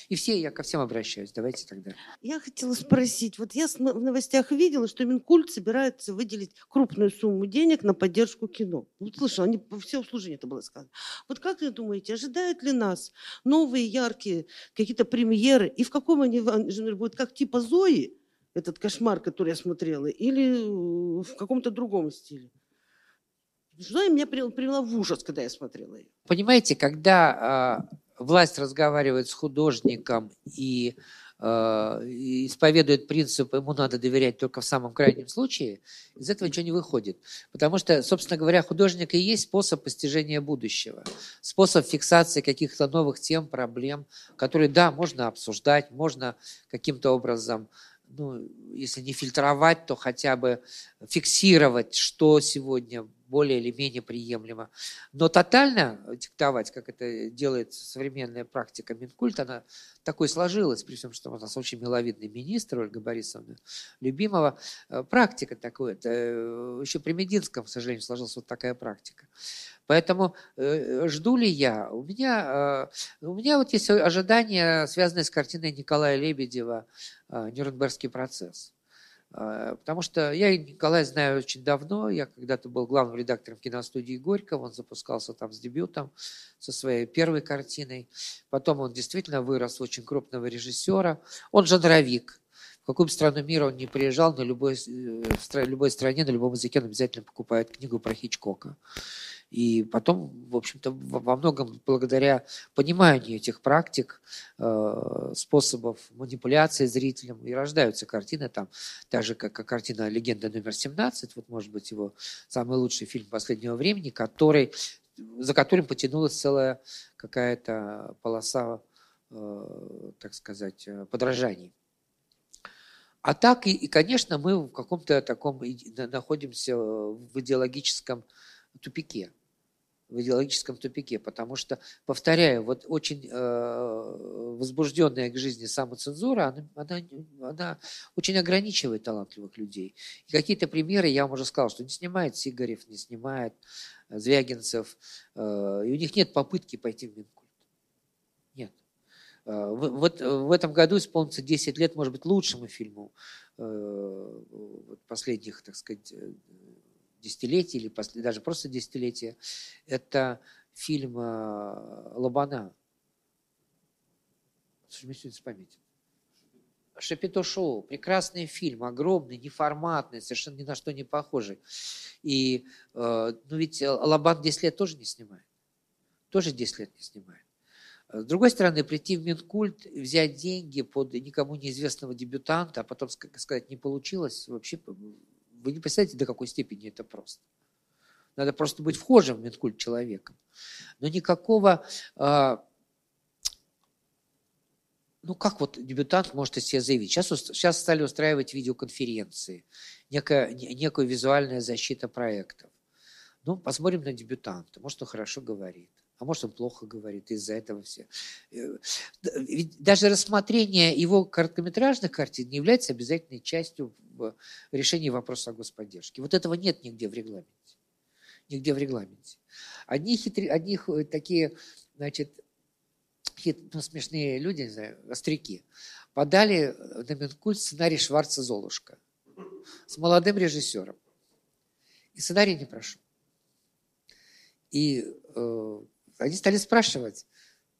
И все, я ко всем обращаюсь. Давайте тогда. Я хотела спросить, вот я в новостях видела, что Минкульт собирается выделить крупную сумму денег на поддержку кино. Вот слышала, они все услужение это было сказано. Вот как вы думаете, ожидают ли нас новые яркие какие-то премьеры? И в каком они жанре будут, как типа Зои, этот кошмар, который я смотрела, или э, в каком-то другом стиле? Зоя меня при- привела в ужас, когда я смотрела ее. Понимаете, когда э, власть разговаривает с художником и э, исповедует принцип, ему надо доверять только в самом крайнем случае, из этого ничего не выходит. Потому что, собственно говоря, художник и есть способ постижения будущего, способ фиксации каких-то новых тем, проблем, которые, да, можно обсуждать, можно каким-то образом ну, если не фильтровать, то хотя бы фиксировать, что сегодня более или менее приемлемо. Но тотально диктовать, как это делает современная практика Минкульта, она такой сложилась, при всем, что у нас очень миловидный министр Ольга Борисовна Любимова. Э, Практика такой, это э, еще при Мединском, к сожалению, сложилась вот такая практика. Поэтому э, жду ли я? У меня, у меня вот есть ожидания, связанные с картиной Николая Лебедева «Нюрнбергский процесс». А, потому что я Николая знаю очень давно. Я когда-то был главным редактором киностудии Горького. Он запускался там с дебютом, со своей первой картиной. Потом он действительно вырос очень крупного режиссера. Он жанровик. В какую бы страну мира он не приезжал, на любой, э, в любой стране, на любом языке он обязательно покупает книгу про Хичкока. И потом, в общем-то, во многом благодаря пониманию этих практик, э, способов манипуляции зрителем и рождаются картины там, так же, как картина «Легенда номер 17», вот, может быть, его самый лучший фильм последнего времени, который, за которым потянулась целая какая-то полоса, э, так сказать, э, подражаний. А так, и, и, конечно, мы в каком-то таком находимся в идеологическом тупике в идеологическом тупике, потому что, повторяю, вот очень э, возбужденная к жизни самоцензура, она, она, она очень ограничивает талантливых людей. И какие-то примеры, я вам уже сказал, что не снимает Сигарев, не снимает э, Звягинцев, э, и у них нет попытки пойти в Минкульт. Нет. Э, вот в этом году исполнится 10 лет, может быть, лучшему фильму э, последних, так сказать, э, десятилетия или после, даже просто десятилетия, это фильм э, Лобана. Что с памяти? Шапито Шоу. Прекрасный фильм, огромный, неформатный, совершенно ни на что не похожий. И, э, ну ведь Лобан 10 лет тоже не снимает. Тоже 10 лет не снимает. С другой стороны, прийти в Минкульт, взять деньги под никому неизвестного дебютанта, а потом сказать, не получилось, вообще вы не представляете, до какой степени это просто. Надо просто быть вхожим в медкульт человеком. Но никакого... А, ну, как вот дебютант может о себе заявить? Сейчас, сейчас стали устраивать видеоконференции, некая, некая визуальная защита проектов. Ну, посмотрим на дебютанта. Может, он хорошо говорит а может он плохо говорит, из-за этого все. Э, ведь даже рассмотрение его короткометражных картин не является обязательной частью решения вопроса о господдержке. Вот этого нет нигде в регламенте. Нигде в регламенте. Одни, хитри, одни такие, значит, хит, ну, смешные люди, не знаю, остряки, подали на Минкульт сценарий Шварца «Золушка» с молодым режиссером. И сценарий не прошел. И э, они стали спрашивать,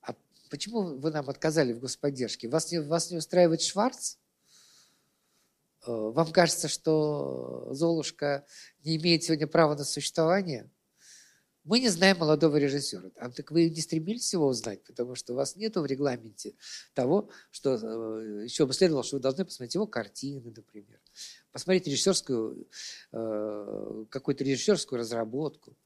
а почему вы нам отказали в господдержке? Вас не, вас не устраивает Шварц? Э, вам кажется, что Золушка не имеет сегодня права на существование? Мы не знаем молодого режиссера. А так вы не стремились его узнать, потому что у вас нет в регламенте того, что э, еще бы следовало, что вы должны посмотреть его картины, например. Посмотреть режиссерскую, э, какую-то режиссерскую разработку.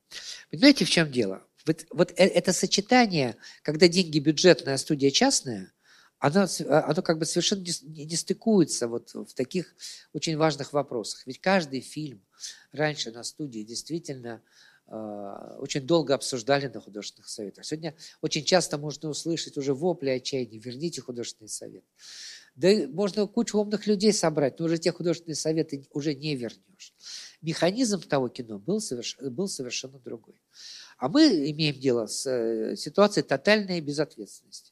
Понимаете, в чем дело? Вот, вот это сочетание, когда деньги бюджетная, а студия частная, оно, а, оно как бы совершенно не, не стыкуется вот в таких очень важных вопросах. Ведь каждый фильм раньше на студии действительно э, очень долго обсуждали на художественных советах. Сегодня очень часто можно услышать уже вопли отчаяния, верните художественный совет. Да можно кучу умных людей собрать, но уже те художественные советы уже не вернешь. Механизм того кино был, соверш... был совершенно другой. А мы имеем дело с э, ситуацией тотальной безответственности.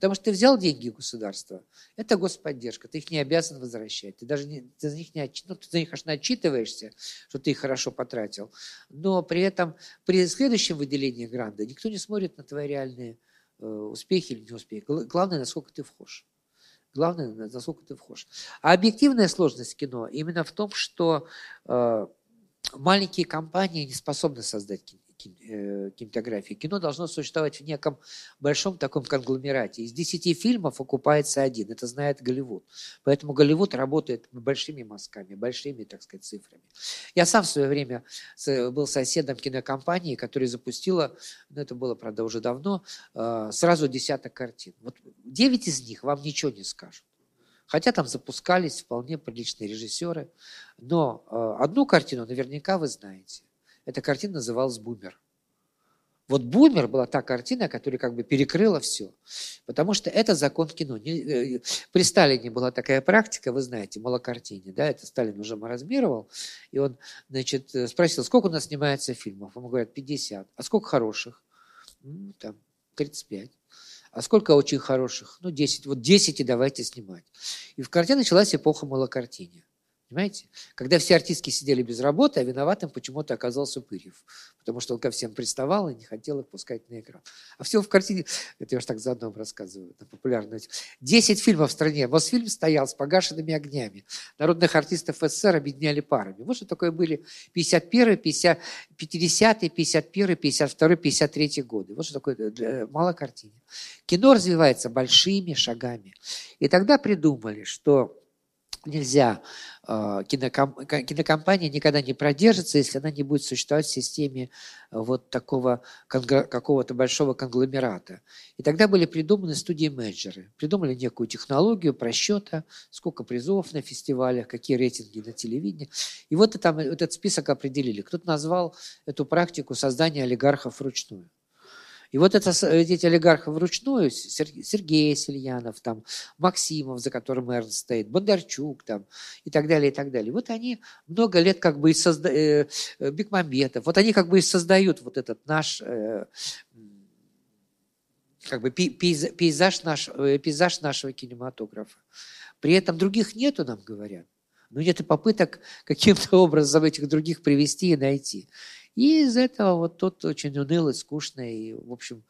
Потому что ты взял деньги государства, это господдержка, ты их не обязан возвращать. Ты даже не, ты за них не ну, ты за них, конечно, отчитываешься, что ты их хорошо потратил, но при этом при следующем выделении гранта никто не смотрит на твои реальные э, успехи или неуспехи. Главное, насколько ты вхож. Главное, насколько ты вхож. А объективная сложность кино именно в том, что э, маленькие компании не способны создать кино кинематографии. Кино должно существовать в неком большом таком конгломерате. Из десяти фильмов окупается один. Это знает Голливуд. Поэтому Голливуд работает большими мазками, большими, так сказать, цифрами. Я сам в свое время был соседом кинокомпании, которая запустила, ну это было, правда, уже давно, э, сразу десяток картин. Вот девять из них вам ничего не скажут. Хотя там запускались вполне приличные режиссеры. Но э, одну картину наверняка вы знаете. Эта картина называлась «Бумер». Вот «Бумер» была та картина, которая как бы перекрыла все. Потому что это закон кино. Э, при Сталине была такая практика, вы знаете, малокартине, да, это Сталин уже маразмировал, и он, значит, э, спросил, сколько у нас снимается фильмов? Ему говорят, 50. А сколько хороших? Ну, там, 35. А сколько очень хороших? Ну, 10. Вот 10 и давайте снимать. И в картине началась эпоха малокартине. Понимаете? Когда все артистки сидели без работы, а виноватым почему-то оказался Пырьев. Потому что он ко всем приставал и не хотел их пускать на экран. А все в картине... Это я уж так заодно вам рассказываю. На популярную... Десять фильмов в стране. Мосфильм стоял с погашенными огнями. Народных артистов СССР объединяли парами. Вот что такое были 51 50, 50 51 52 53 годы. Вот что такое для, мало картине. Кино развивается большими шагами. И тогда придумали, что нельзя, э, киноком, кинокомпания никогда не продержится, если она не будет существовать в системе э, вот такого какого-то большого конгломерата. И тогда были придуманы студии-менеджеры. Придумали некую технологию просчета, сколько призов на фестивалях, какие рейтинги на телевидении. И вот там этот список определили. Кто-то назвал эту практику создания олигархов вручную. И вот это, эти олигархи вручную, Сергей Сельянов, там, Максимов, за которым Эрнст стоит, Бондарчук там, и так далее, и так далее. Вот они много лет как бы и созда... э, э Бекмамбетов, вот они как бы и создают вот этот наш э, как бы пейзаж, наш, э, пейзаж нашего кинематографа. При этом других нету, нам говорят. Но нет и попыток каким-то (laughs) образом этих других привести и найти. И из этого вот тот очень унылый, скучный и, в общем,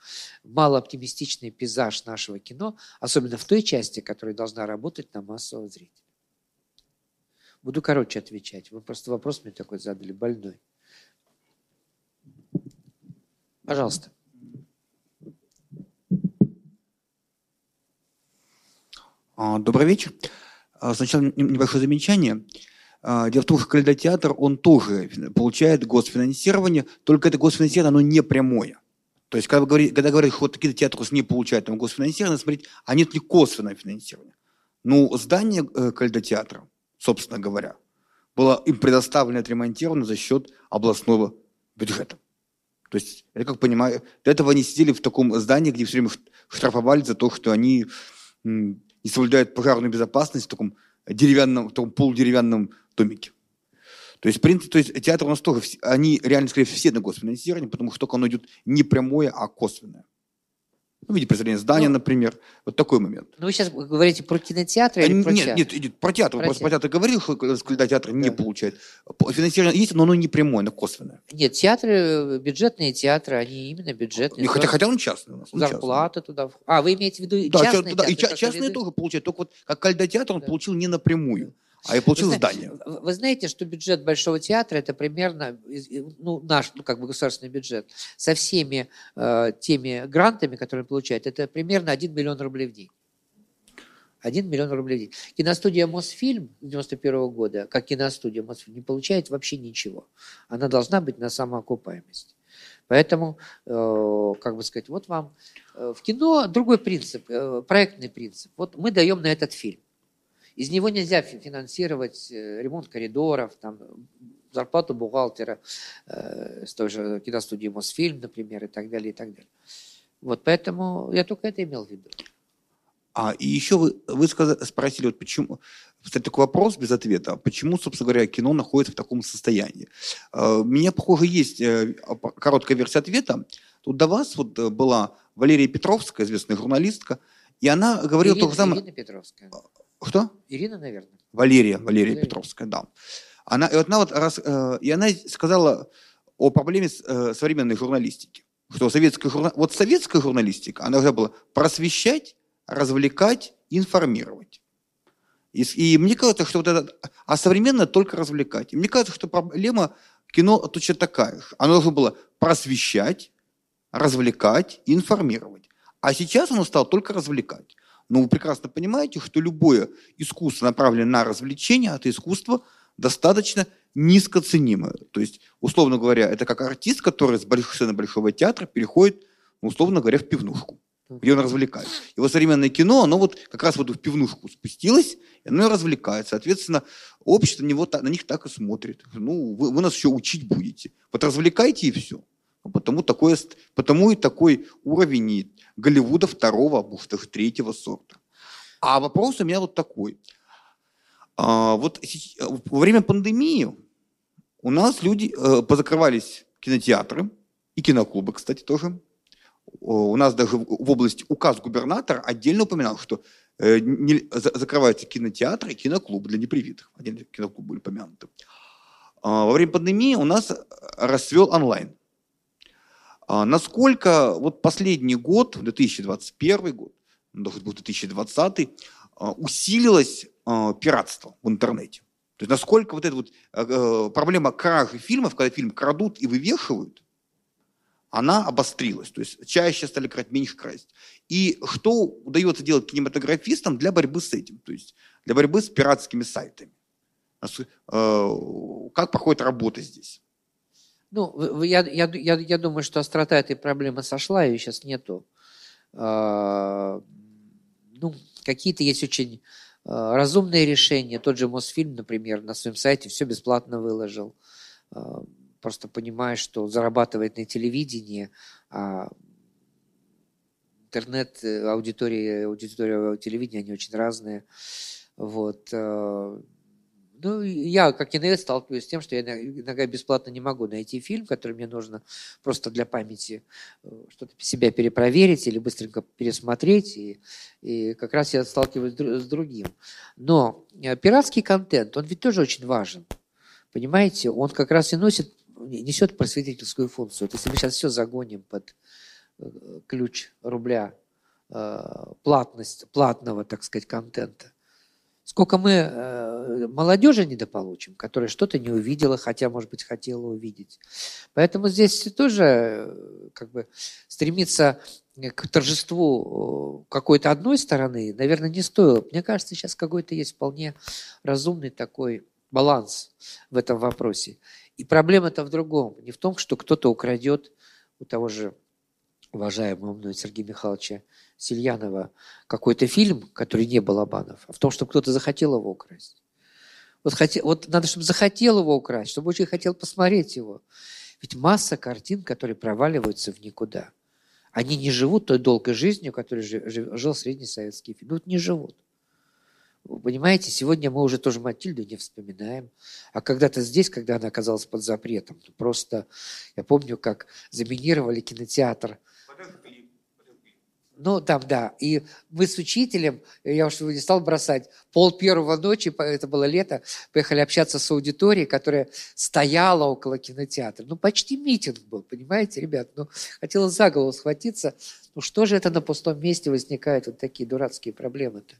малооптимистичный пейзаж нашего кино, особенно в той части, которая должна работать на массового зрителя. Буду короче отвечать. Вы просто вопрос мне такой задали, больной. Пожалуйста. А, добрый вечер. А, сначала небольшое замечание. А, дело в том, что калейдотеатр, он тоже получает госфинансирование, только это госфинансирование, оно не прямое. То есть, когда, говорит, когда говорят, что вот какие-то театры не получают там госфинансирование, смотреть, а нет ли косвенное финансирование. Ну, здание э, калейдотеатра, собственно говоря, было им предоставлено отремонтировано за счет областного бюджета. То есть, я как понимаю, до этого они сидели в таком здании, где все время штрафовали за то, что они не соблюдают пожарную безопасность в таком деревянном, в таком полудеревянном домике. То есть, в принципе, то есть театр у нас тоже, они реально, скорее всего, все на госфинансирование, потому что только оно идет не прямое, а косвенное. Ну, в виде представления здания, ну, например. Вот такой момент. Ну, вы сейчас говорите про кинотеатр или а, про нет, театр? Нет, нет, про театр. Про просто театр. про театр говорил, что когда театр да. не получает. Финансирование есть, но оно не прямое, оно косвенное. Нет, театры, бюджетные театры, они именно бюджетные. Хотя, хотя он частный у нас. Зарплата частный. туда. А, вы имеете в виду да, частные да, театры? И частные тоже получают. Только вот как кальдотеатр он да. получил не напрямую. А я получил вы здание. Вы знаете, что бюджет Большого театра это примерно ну, наш, ну, как бы государственный бюджет, со всеми э, теми грантами, которые он получает, это примерно 1 миллион рублей в день. 1 миллион рублей в день. Киностудия Мосфильм 91 года, как киностудия Мосфильм, не получает вообще ничего. Она должна быть на самоокупаемости. Поэтому, э, как бы сказать, вот вам э, в кино другой принцип, э, проектный принцип. Вот мы даем на этот фильм. Из него нельзя финансировать э, ремонт коридоров, там, зарплату бухгалтера э, с той же киностудии Мосфильм, например, и так далее, и так далее. Вот поэтому я только это имел в виду. А и еще вы, вы сказали, спросили, вот почему, кстати, такой вопрос без ответа, почему, собственно говоря, кино находится в таком состоянии. Э, у меня, похоже, есть э, короткая версия ответа. Тут до вас вот была Валерия Петровская, известная журналистка, и она говорила Ирина, то же самое... Ирина Петровская. Кто? Ирина, наверное. Валерия, Валерия, Валерия. Петровская, да. Она, и, вот она вот раз, э, и она сказала о проблеме с, э, современной журналистики. Что советская, журна... вот советская журналистика, она должна была просвещать, развлекать, информировать. И, и мне кажется, что вот это, а современно только развлекать. И мне кажется, что проблема кино точно такая же. Оно должно было просвещать, развлекать, информировать. А сейчас оно стало только развлекать. Но вы прекрасно понимаете, что любое искусство, направленное на развлечение, это искусство достаточно низкоценимое. То есть, условно говоря, это как артист, который с большой сцены Большого театра переходит, ну, условно говоря, в пивнушку, где он развлекает. Вот современное кино, оно вот как раз вот в пивнушку спустилось, и оно и развлекает. Соответственно, общество на, него, на них так и смотрит. Ну, вы, вы нас еще учить будете. Вот развлекайте и все. Потому, такое, потому и такой уровень Голливуда второго, даже третьего сорта. А вопрос у меня вот такой. А, вот во время пандемии у нас люди э, позакрывались кинотеатры и киноклубы, кстати, тоже. У нас даже в области указ губернатора отдельно упоминал, что э, не- за- закрываются кинотеатры и киноклубы для непривитых. Отдельно киноклубы были помянуты. А, Во время пандемии у нас расцвел онлайн. А Насколько вот последний год, 2021 год, ну, да хоть бы 2020, а, усилилось а, пиратство в интернете? То есть насколько вот эта вот проблема кражи фильмов, когда фильм крадут и вывешивают, она обострилась. То есть чаще стали крать, меньше красть. И что удается делать кинематографистам для борьбы с этим? То есть для борьбы с пиратскими сайтами? Как проходит работа здесь? Ну, я, я, я, я думаю, что острота этой проблемы сошла, ее сейчас нету. А, Ну, какие-то есть очень а, разумные решения. Тот же Мосфильм, например, на своем сайте все бесплатно выложил. А, Просто понимая, что зарабатывает на телевидении, а интернет, э, аудитория, аудитория телевидения, они очень разные. Вот. Ну, я, как киновед, сталкиваюсь с тем, что я иногда бесплатно не могу найти фильм, который мне нужно просто для памяти э, что-то себя перепроверить или быстренько пересмотреть. И, и как раз я сталкиваюсь с дру- с другим. Но э, пиратский контент, он ведь тоже очень важен. Понимаете, он как раз и носит, несет просветительскую функцию. Вот если мы сейчас все загоним под э, ключ рубля, платность, платного, так сказать, контента, сколько мы э, молодежи недополучим, которая что-то не увидела, хотя, может быть, хотела увидеть. Поэтому здесь тоже э, как бы стремиться к торжеству э, какой-то одной стороны, наверное, не стоило. Мне кажется, сейчас какой-то есть вполне разумный такой баланс в этом вопросе. И проблема-то в другом. Не в том, что кто-то украдет у того же уважаемого мной Сергея Михайловича Сильянова какой-то фильм, который не был Абанов, а в том, что кто-то захотел его украсть. Вот, хоте- вот надо, чтобы захотел его украсть, чтобы очень хотел посмотреть его. Ведь масса картин, которые проваливаются в никуда. Они не живут той долгой жизнью, которой жи- жи- жил средний советский фильм. Вот не живут. Вы понимаете, сегодня мы уже тоже Матильду не вспоминаем. А когда-то здесь, когда она оказалась под запретом, просто я помню, как заминировали кинотеатр. Ну, там, да. И мы с учителем, я уж его не стал бросать, пол первого ночи, это было лето, поехали общаться с аудиторией, которая стояла около кинотеатра. Ну, почти митинг был, понимаете, ребят? Ну, хотелось за голову схватиться. Ну, что же это на пустом месте возникают вот такие дурацкие проблемы-то?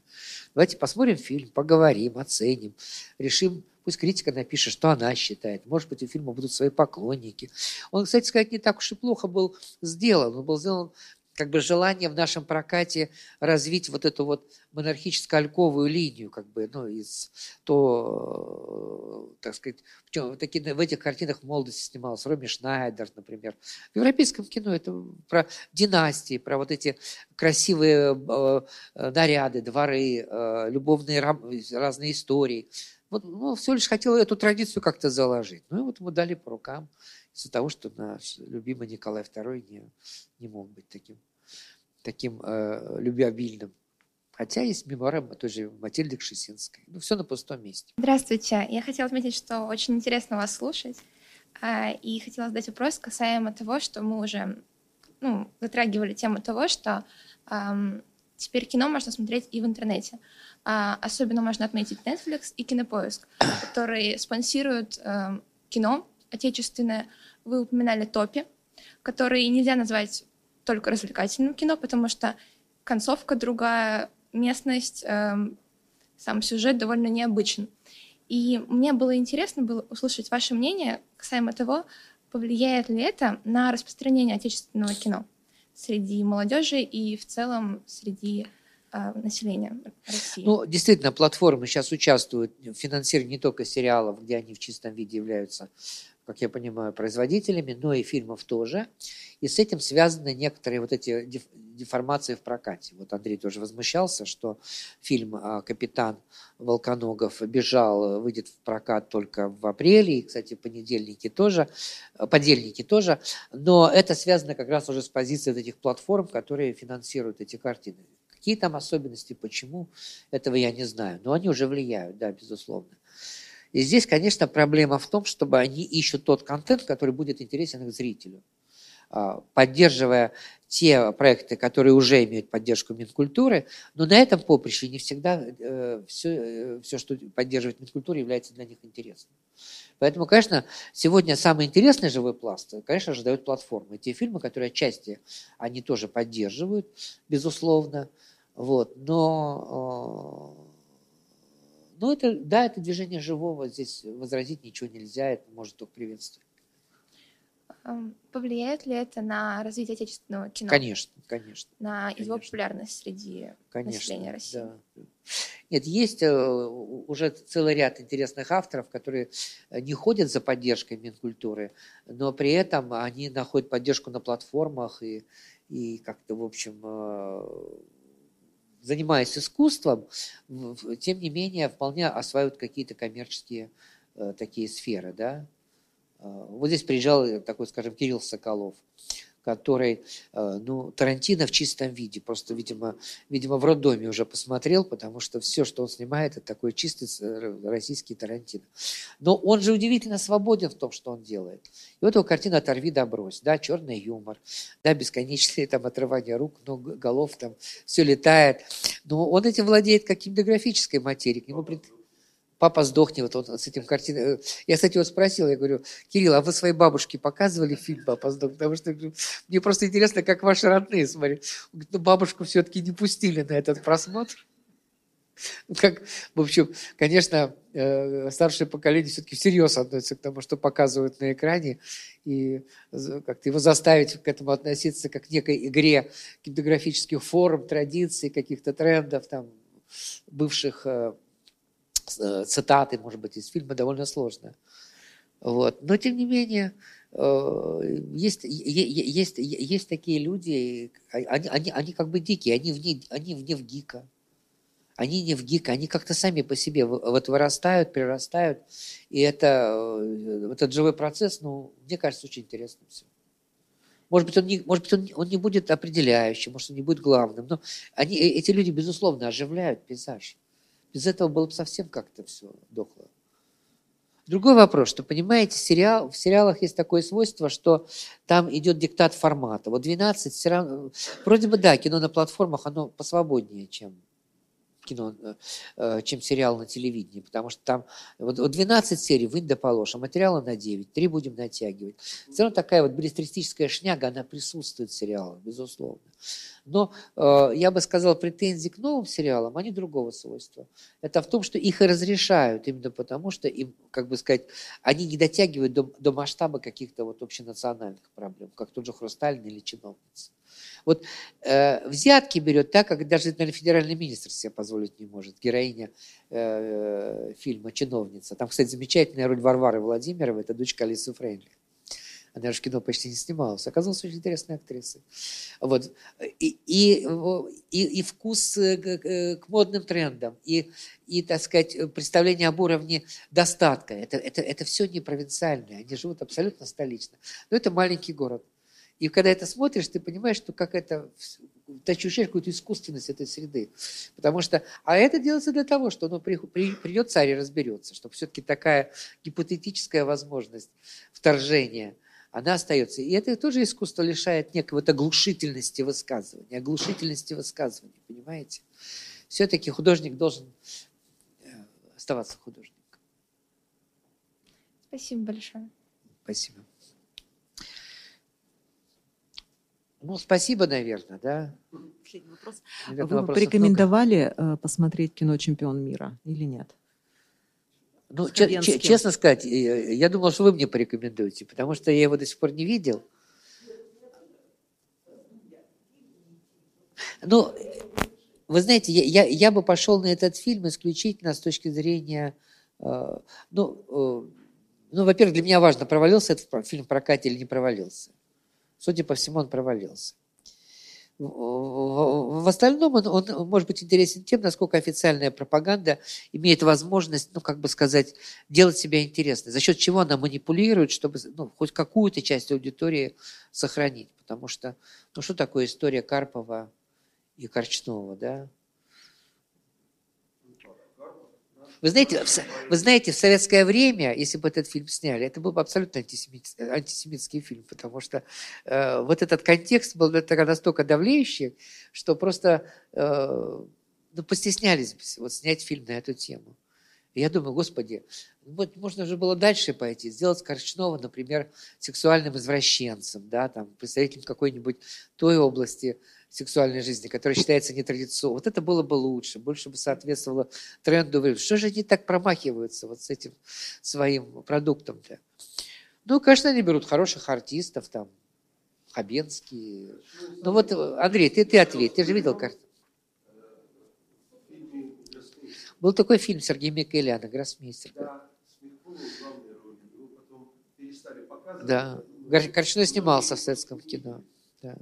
Давайте посмотрим фильм, поговорим, оценим, решим, пусть критика напишет, что она считает. Может быть, у фильма будут свои поклонники. Он, кстати сказать, не так уж и плохо был сделан. Он был сделан как бы желание в нашем прокате развить вот эту вот монархическо-альковую линию, как бы, ну, из то, так сказать, в, чём- в, таки- в этих картинах в молодости снималась Роми Шнайдер, например. В европейском кино это про династии, про вот эти красивые э, наряды, дворы, э, любовные рам- разные истории. Вот, ну, все лишь хотел эту традицию как-то заложить. Ну, и вот ему дали по рукам из-за того, что наш любимый Николай II не, не мог быть таким, таким э, любвеобильным. Хотя есть мемуары той же Матильды Кшесинской. Ну, все на пустом месте. Здравствуйте. Я хотела отметить, что очень интересно вас слушать. А, И хотела задать вопрос касаемо того, что мы уже ну, затрагивали тему того, что ам, теперь кино можно смотреть и в интернете. А, Особенно можно отметить Netflix и Кинопоиск, (coughs) которые спонсируют ам, кино отечественное. Вы упоминали Топи, который нельзя назвать только развлекательным кино, потому что концовка другая, местность, эм, сам сюжет довольно необычен. И мне было интересно было услышать ваше мнение касаемо того, повлияет ли это на распространение отечественного кино среди молодежи и в целом среди э, населения России. Ну, действительно, платформы сейчас участвуют в финансировании не только сериалов, где они в чистом виде являются, как я понимаю, производителями, но и фильмов тоже. И с этим связаны некоторые вот эти деф- деформации в прокате. Вот Андрей тоже возмущался, что фильм а, «Капитан Волконогов» бежал, выйдет в прокат только в апреле, и, кстати, понедельники тоже, э, подельники тоже, но это связано как раз уже с позицией этих платформ, которые финансируют эти картины. Какие там особенности, почему, этого я не знаю, но они уже влияют, да, безусловно. И здесь, конечно, проблема в том, чтобы они ищут тот контент, который будет интересен их зрителю. а, поддерживая те проекты, которые уже имеют поддержку Минкультуры, но на этом поприще не всегда все, э, все, что поддерживает Минкультура, является для них интересным. Поэтому, конечно, сегодня самый интересный живой пласт, конечно же, дают платформы. Те фильмы, которые отчасти они тоже поддерживают, безусловно. Вот. Но, э, но это, да, это движение живого, здесь возразить ничего нельзя, это может только приветствовать. Повлияет ли это на развитие отечественного кино? Конечно, конечно. На конечно. его популярность среди конечно, населения России? Да. Нет, есть э, уже целый ряд интересных авторов, которые э, не ходят за поддержкой Минкультуры, но при этом они находят поддержку на платформах и, и как-то, в общем, э, занимаясь искусством, тем не менее вполне осваивают какие-то коммерческие такие сферы, да, а, вот здесь приезжал э, такой, скажем, Кирилл Соколов, который, э, ну, Тарантино в чистом виде, просто, видимо, видимо, в роддоме уже посмотрел, потому что все, что он снимает, это такой чистый э, российский Тарантино. Но он же удивительно свободен в том, что он делает. И вот его картина «Оторви да брось», да, черный юмор, да, бесконечные там отрывания рук, ног, голов, там все летает. Но он этим владеет как кинематографической материей, к нему папа сдохни, вот он с этим картиной. Я, кстати, его спросил, я говорю, Кирилл, а вы своей бабушке показывали фильм «Папа сдохни»? Потому что мне просто интересно, как ваши родные смотрят. ну, бабушку все-таки не пустили на этот просмотр. Ну, как, в общем, конечно, э, старшее поколение все-таки всерьез относится к тому, что показывают на экране, и как-то его заставить к этому относиться как к некой игре кинематографических форм, традиций, каких-то трендов, там, бывших э, Э, цитаты, может быть, из фильма довольно сложно. Вот. Но, тем не менее, э, есть, есть, есть такие люди, а, они, они, они как бы дикие, они вне, они вне в гика. Они не в гика, они как-то сами по себе вот вырастают, прирастают. И это, э, этот живой процесс, ну, мне кажется, очень интересным все. Может быть, он не, может быть, он, он не будет определяющим, может, он не будет главным, но они, эти люди, безусловно, оживляют пейзаж. Без этого было бы совсем как-то все дохло. Другой вопрос, что, понимаете, сериал, в сериалах есть такое свойство, что там идет диктат формата. Вот 12, все равно, вроде бы да, кино на платформах, оно посвободнее, чем кино, э, э, чем сериал на телевидении, потому что там вот 12 серий вынь положь, а материала на 9, 3 будем натягивать. Все равно такая вот билетристическая шняга, она присутствует в сериалах, безусловно. Но э, я бы сказал, претензии к новым сериалам, они другого свойства. Это в том, что их и разрешают именно потому, что им, как бы сказать, они не дотягивают до, до масштаба каких-то вот общенациональных проблем, как тот же «Хрустальный» или «Чиновница». Вот э, взятки берет так, как даже наверное, федеральный министр себе позволить не может. Героиня э, фильма «Чиновница». Там, кстати, замечательная роль Варвары Владимировой, это дочка Алисы Фрейнли. Она же в кино почти не снималась. Оказалась очень интересной актрисой. Вот. И, и, и, и вкус э, к, к модным трендам, и, и, так сказать, представление об уровне достатка. Это, это, это все не провинциальное. Они живут абсолютно столично. Но это маленький город. И когда это смотришь, ты понимаешь, что как это, ты ощущаешь какую-то искусственность этой среды. Потому что, а это делается для того, что ну, при, при, придет царь и разберется, чтобы все-таки такая гипотетическая возможность вторжения, она остается. И это тоже искусство лишает некой вот оглушительности высказывания, оглушительности высказывания, понимаете? Все-таки художник должен э, оставаться художником. Спасибо большое. Спасибо. Ну, спасибо, наверное, да. Последний вопрос. Вы порекомендовали много. Э, посмотреть кино «Чемпион мира» или нет? Ну, честно сказать, я думал, что вы мне порекомендуете, потому что я его до сих пор не видел. Ну, вы знаете, я, я, я бы пошел на этот фильм исключительно с точки зрения, э, ну, э, ну, во-первых, для меня важно, провалился этот фильм в прокате или не провалился. Судя по всему, он провалился. В остальном он, он может быть интересен тем, насколько официальная пропаганда имеет возможность, ну, как бы сказать, делать себя интересной, за счет чего она манипулирует, чтобы ну, хоть какую-то часть аудитории сохранить. Потому что, ну, что такое история Карпова и Корчнова, да? Вы знаете, вы знаете, в советское время, если бы этот фильм сняли, это был бы абсолютно антисемит, антисемитский фильм, потому что э, вот этот контекст был настолько давлеющий, что просто э, ну, постеснялись вот снять фильм на эту тему. И я думаю, господи, вот можно же было дальше пойти, сделать Корчнова, например, сексуальным извращенцем, да, там, представителем какой-нибудь той области сексуальной жизни, которая считается нетрадиционной. Вот это было бы лучше, больше бы соответствовало тренду времени. Что же они так промахиваются вот с этим своим продуктом-то? Ну, конечно, они берут хороших артистов, там, Хабенский. Ну вот, Андрей, ты, ты ответь, ты же видел картину. Был такой фильм Сергея Микеляна, «Гроссмейстер». Да, Да, Корчной снимался в советском кино. Да.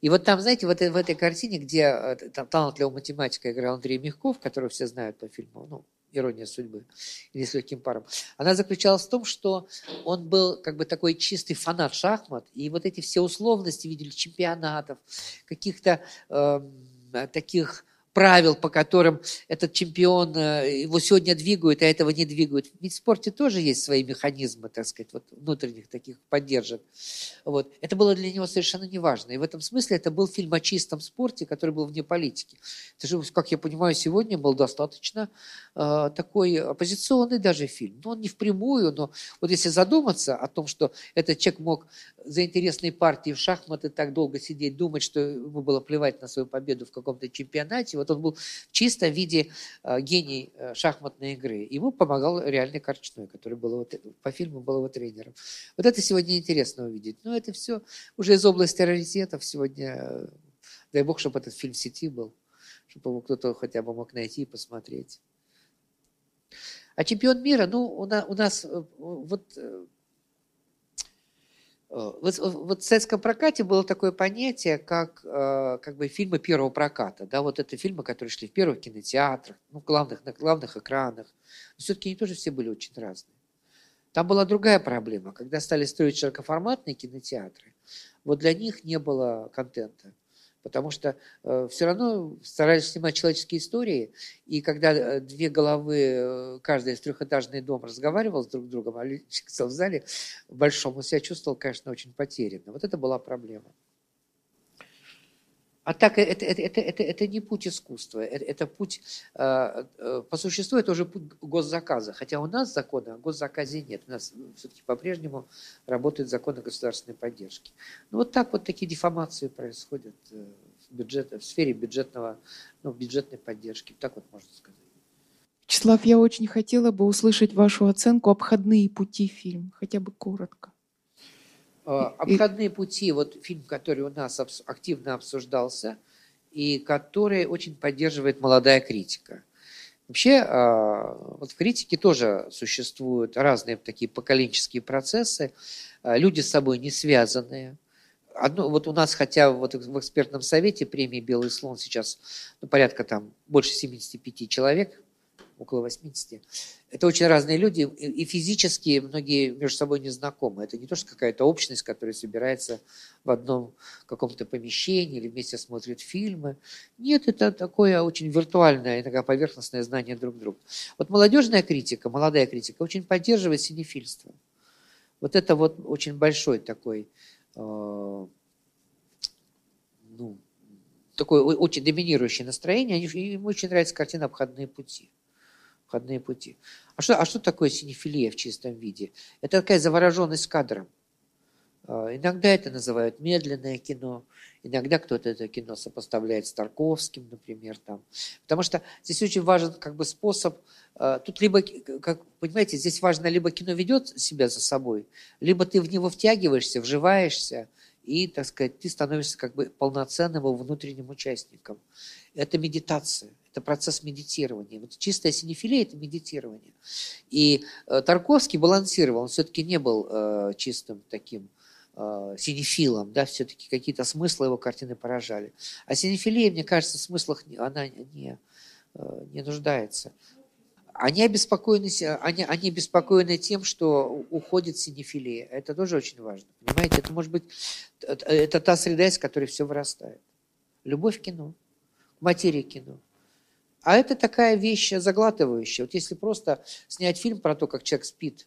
И вот там, знаете, вот в этой картине, где э, там талантливого математика играл Андрей Мягков, которого все знают по фильму, ну, «Ирония судьбы» или «С легким паром», она заключалась в том, что он был как бы такой чистый фанат шахмат, и вот эти все условности видели чемпионатов, каких-то э, таких правил, по которым этот чемпион, э, его сегодня двигают, а этого не двигают. Ведь в спорте тоже есть свои механизмы, так сказать, вот внутренних таких поддержек. Вот. Это было для него совершенно неважно. И в этом смысле это был фильм о чистом спорте, который был вне политики. Это же, как я понимаю, сегодня был достаточно э, такой оппозиционный даже фильм. Но он не впрямую, но вот если задуматься о том, что этот человек мог за интересной партией в шахматы так долго сидеть, думать, что ему было плевать на свою победу в каком-то чемпионате, вот он был в чисто виде э, гений э, шахматной игры. Ему помогал реальный Корчной, который был его, по фильму был его тренером. Вот это сегодня интересно увидеть. Но это все уже из области раритетов сегодня. Э, дай бог, чтобы этот фильм в сети был, чтобы его кто-то хотя бы мог найти и посмотреть. А чемпион мира, ну, у нас, у нас вот вот, вот в советском прокате было такое понятие, как, э, как бы фильмы первого проката. Да, вот это фильмы, которые шли в первых кинотеатрах, ну, главных, на главных экранах. Но все-таки они тоже все были очень разные. Там была другая проблема. Когда стали строить широкоформатные кинотеатры, вот для них не было контента потому что э, все равно старались снимать человеческие истории, и когда э, две головы, э, каждая из трехэтажный дом разговаривал с друг другом, а в зале большом, он себя чувствовал, конечно, очень потерянно. Вот это была проблема. А так это, это, это, это, это не путь искусства, это, это путь, э, э, по существу это уже путь госзаказа. Хотя у нас закона о госзаказе нет. У нас все-таки по-прежнему работает закон о государственной поддержке. Ну вот так вот такие деформации происходят э, в, бюджет, в сфере бюджетного, ну, бюджетной поддержки. Так вот можно сказать. Вячеслав, я очень хотела бы услышать вашу оценку «Обходные пути» фильм, хотя бы коротко. Э, обходные пути, вот фильм, который у нас активно обсуждался, и который очень поддерживает молодая критика. Вообще, э, вот в критике тоже существуют разные такие поколенческие процессы, э, люди с собой не связанные. Одно, вот у нас, хотя вот в экспертном совете премии «Белый слон» сейчас ну, порядка там больше 75 человек около 80. Это очень разные люди, и физически многие между собой не знакомы. Это не то, что какая-то общность, которая собирается в одном каком-то помещении или вместе смотрит фильмы. Нет, это такое очень виртуальное, иногда поверхностное знание друг друга. Вот молодежная критика, молодая критика очень поддерживает синефильство. Вот это вот очень большой такой, э, ну, такое очень доминирующее настроение. Им очень нравится картина «Обходные пути» входные пути. А что, а что такое синефилия в чистом виде? Это такая завороженность кадром. А, иногда это называют медленное кино, иногда кто-то это кино сопоставляет с Тарковским, например. Там. Потому что здесь очень важен как бы способ, а, тут либо, как, понимаете, здесь важно, либо кино ведет себя за собой, либо ты в него втягиваешься, вживаешься, и, так сказать, ты становишься как бы полноценным его внутренним участником. Это медитация это процесс медитирования. Вот чистая синефилия – это медитирование. И э, Тарковский балансировал, он все-таки не был э, чистым таким э, синефилом, да, все-таки какие-то смыслы его картины поражали. А синефилия, мне кажется, в смыслах она не, э, не нуждается. Они обеспокоены, они, они обеспокоены тем, что уходит синефилия. Это тоже очень важно. Понимаете, это может быть это та среда, из которой все вырастает. Любовь к кино. Материи кино. А это такая вещь заглатывающая. Вот если просто снять фильм про то, как человек спит,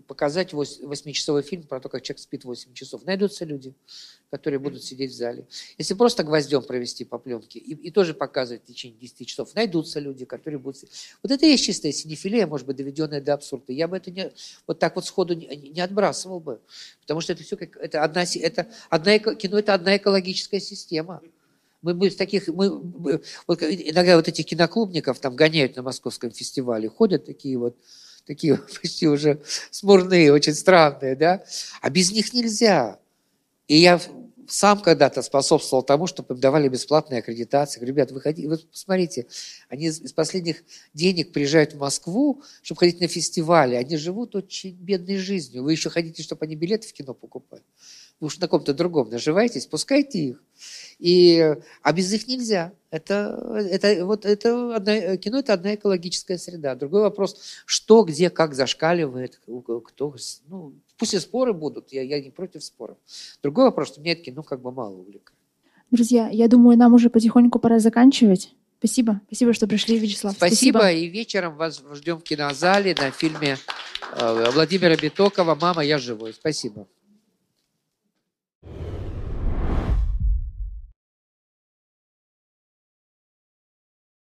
и показать восьмичасовой фильм про то, как человек спит 8 часов, найдутся люди, которые будут сидеть в зале. Если просто гвоздем провести по пленке и, и тоже показывать в течение 10 часов, найдутся люди, которые будут... Вот это и есть чистая синефилия, может быть, доведенная до абсурда. Я бы это не, вот так вот сходу не, не отбрасывал бы, потому что это все как... Это одна, это одна, кино – это одна экологическая система. Мы, мы таких, мы, вот иногда вот этих киноклубников там гоняют на московском фестивале, ходят такие вот, такие (laughs) почти уже смурные, очень странные, да, а без них нельзя. И я сам когда-то способствовал тому, чтобы им давали бесплатные аккредитации. Говорю, ребят, выходите, вы посмотрите, они из последних денег приезжают в Москву, чтобы ходить на фестивали. Они живут очень бедной жизнью. Вы еще хотите, чтобы они билеты в кино покупали? Вы уж на ком-то другом наживаетесь, пускайте их. И, а без них нельзя. Это, это, вот это одна, кино – это одна экологическая среда. Другой вопрос, что, где, как зашкаливает, кто, ну, пусть и споры будут, я, я не против споров. Другой вопрос, что мне это кино как бы мало увлекает. Друзья, я думаю, нам уже потихоньку пора заканчивать. Спасибо. Спасибо, что пришли, Вячеслав. Спасибо. Спасибо. И вечером вас ждем в кинозале на фильме э, Владимира Битокова «Мама, я живой». Спасибо.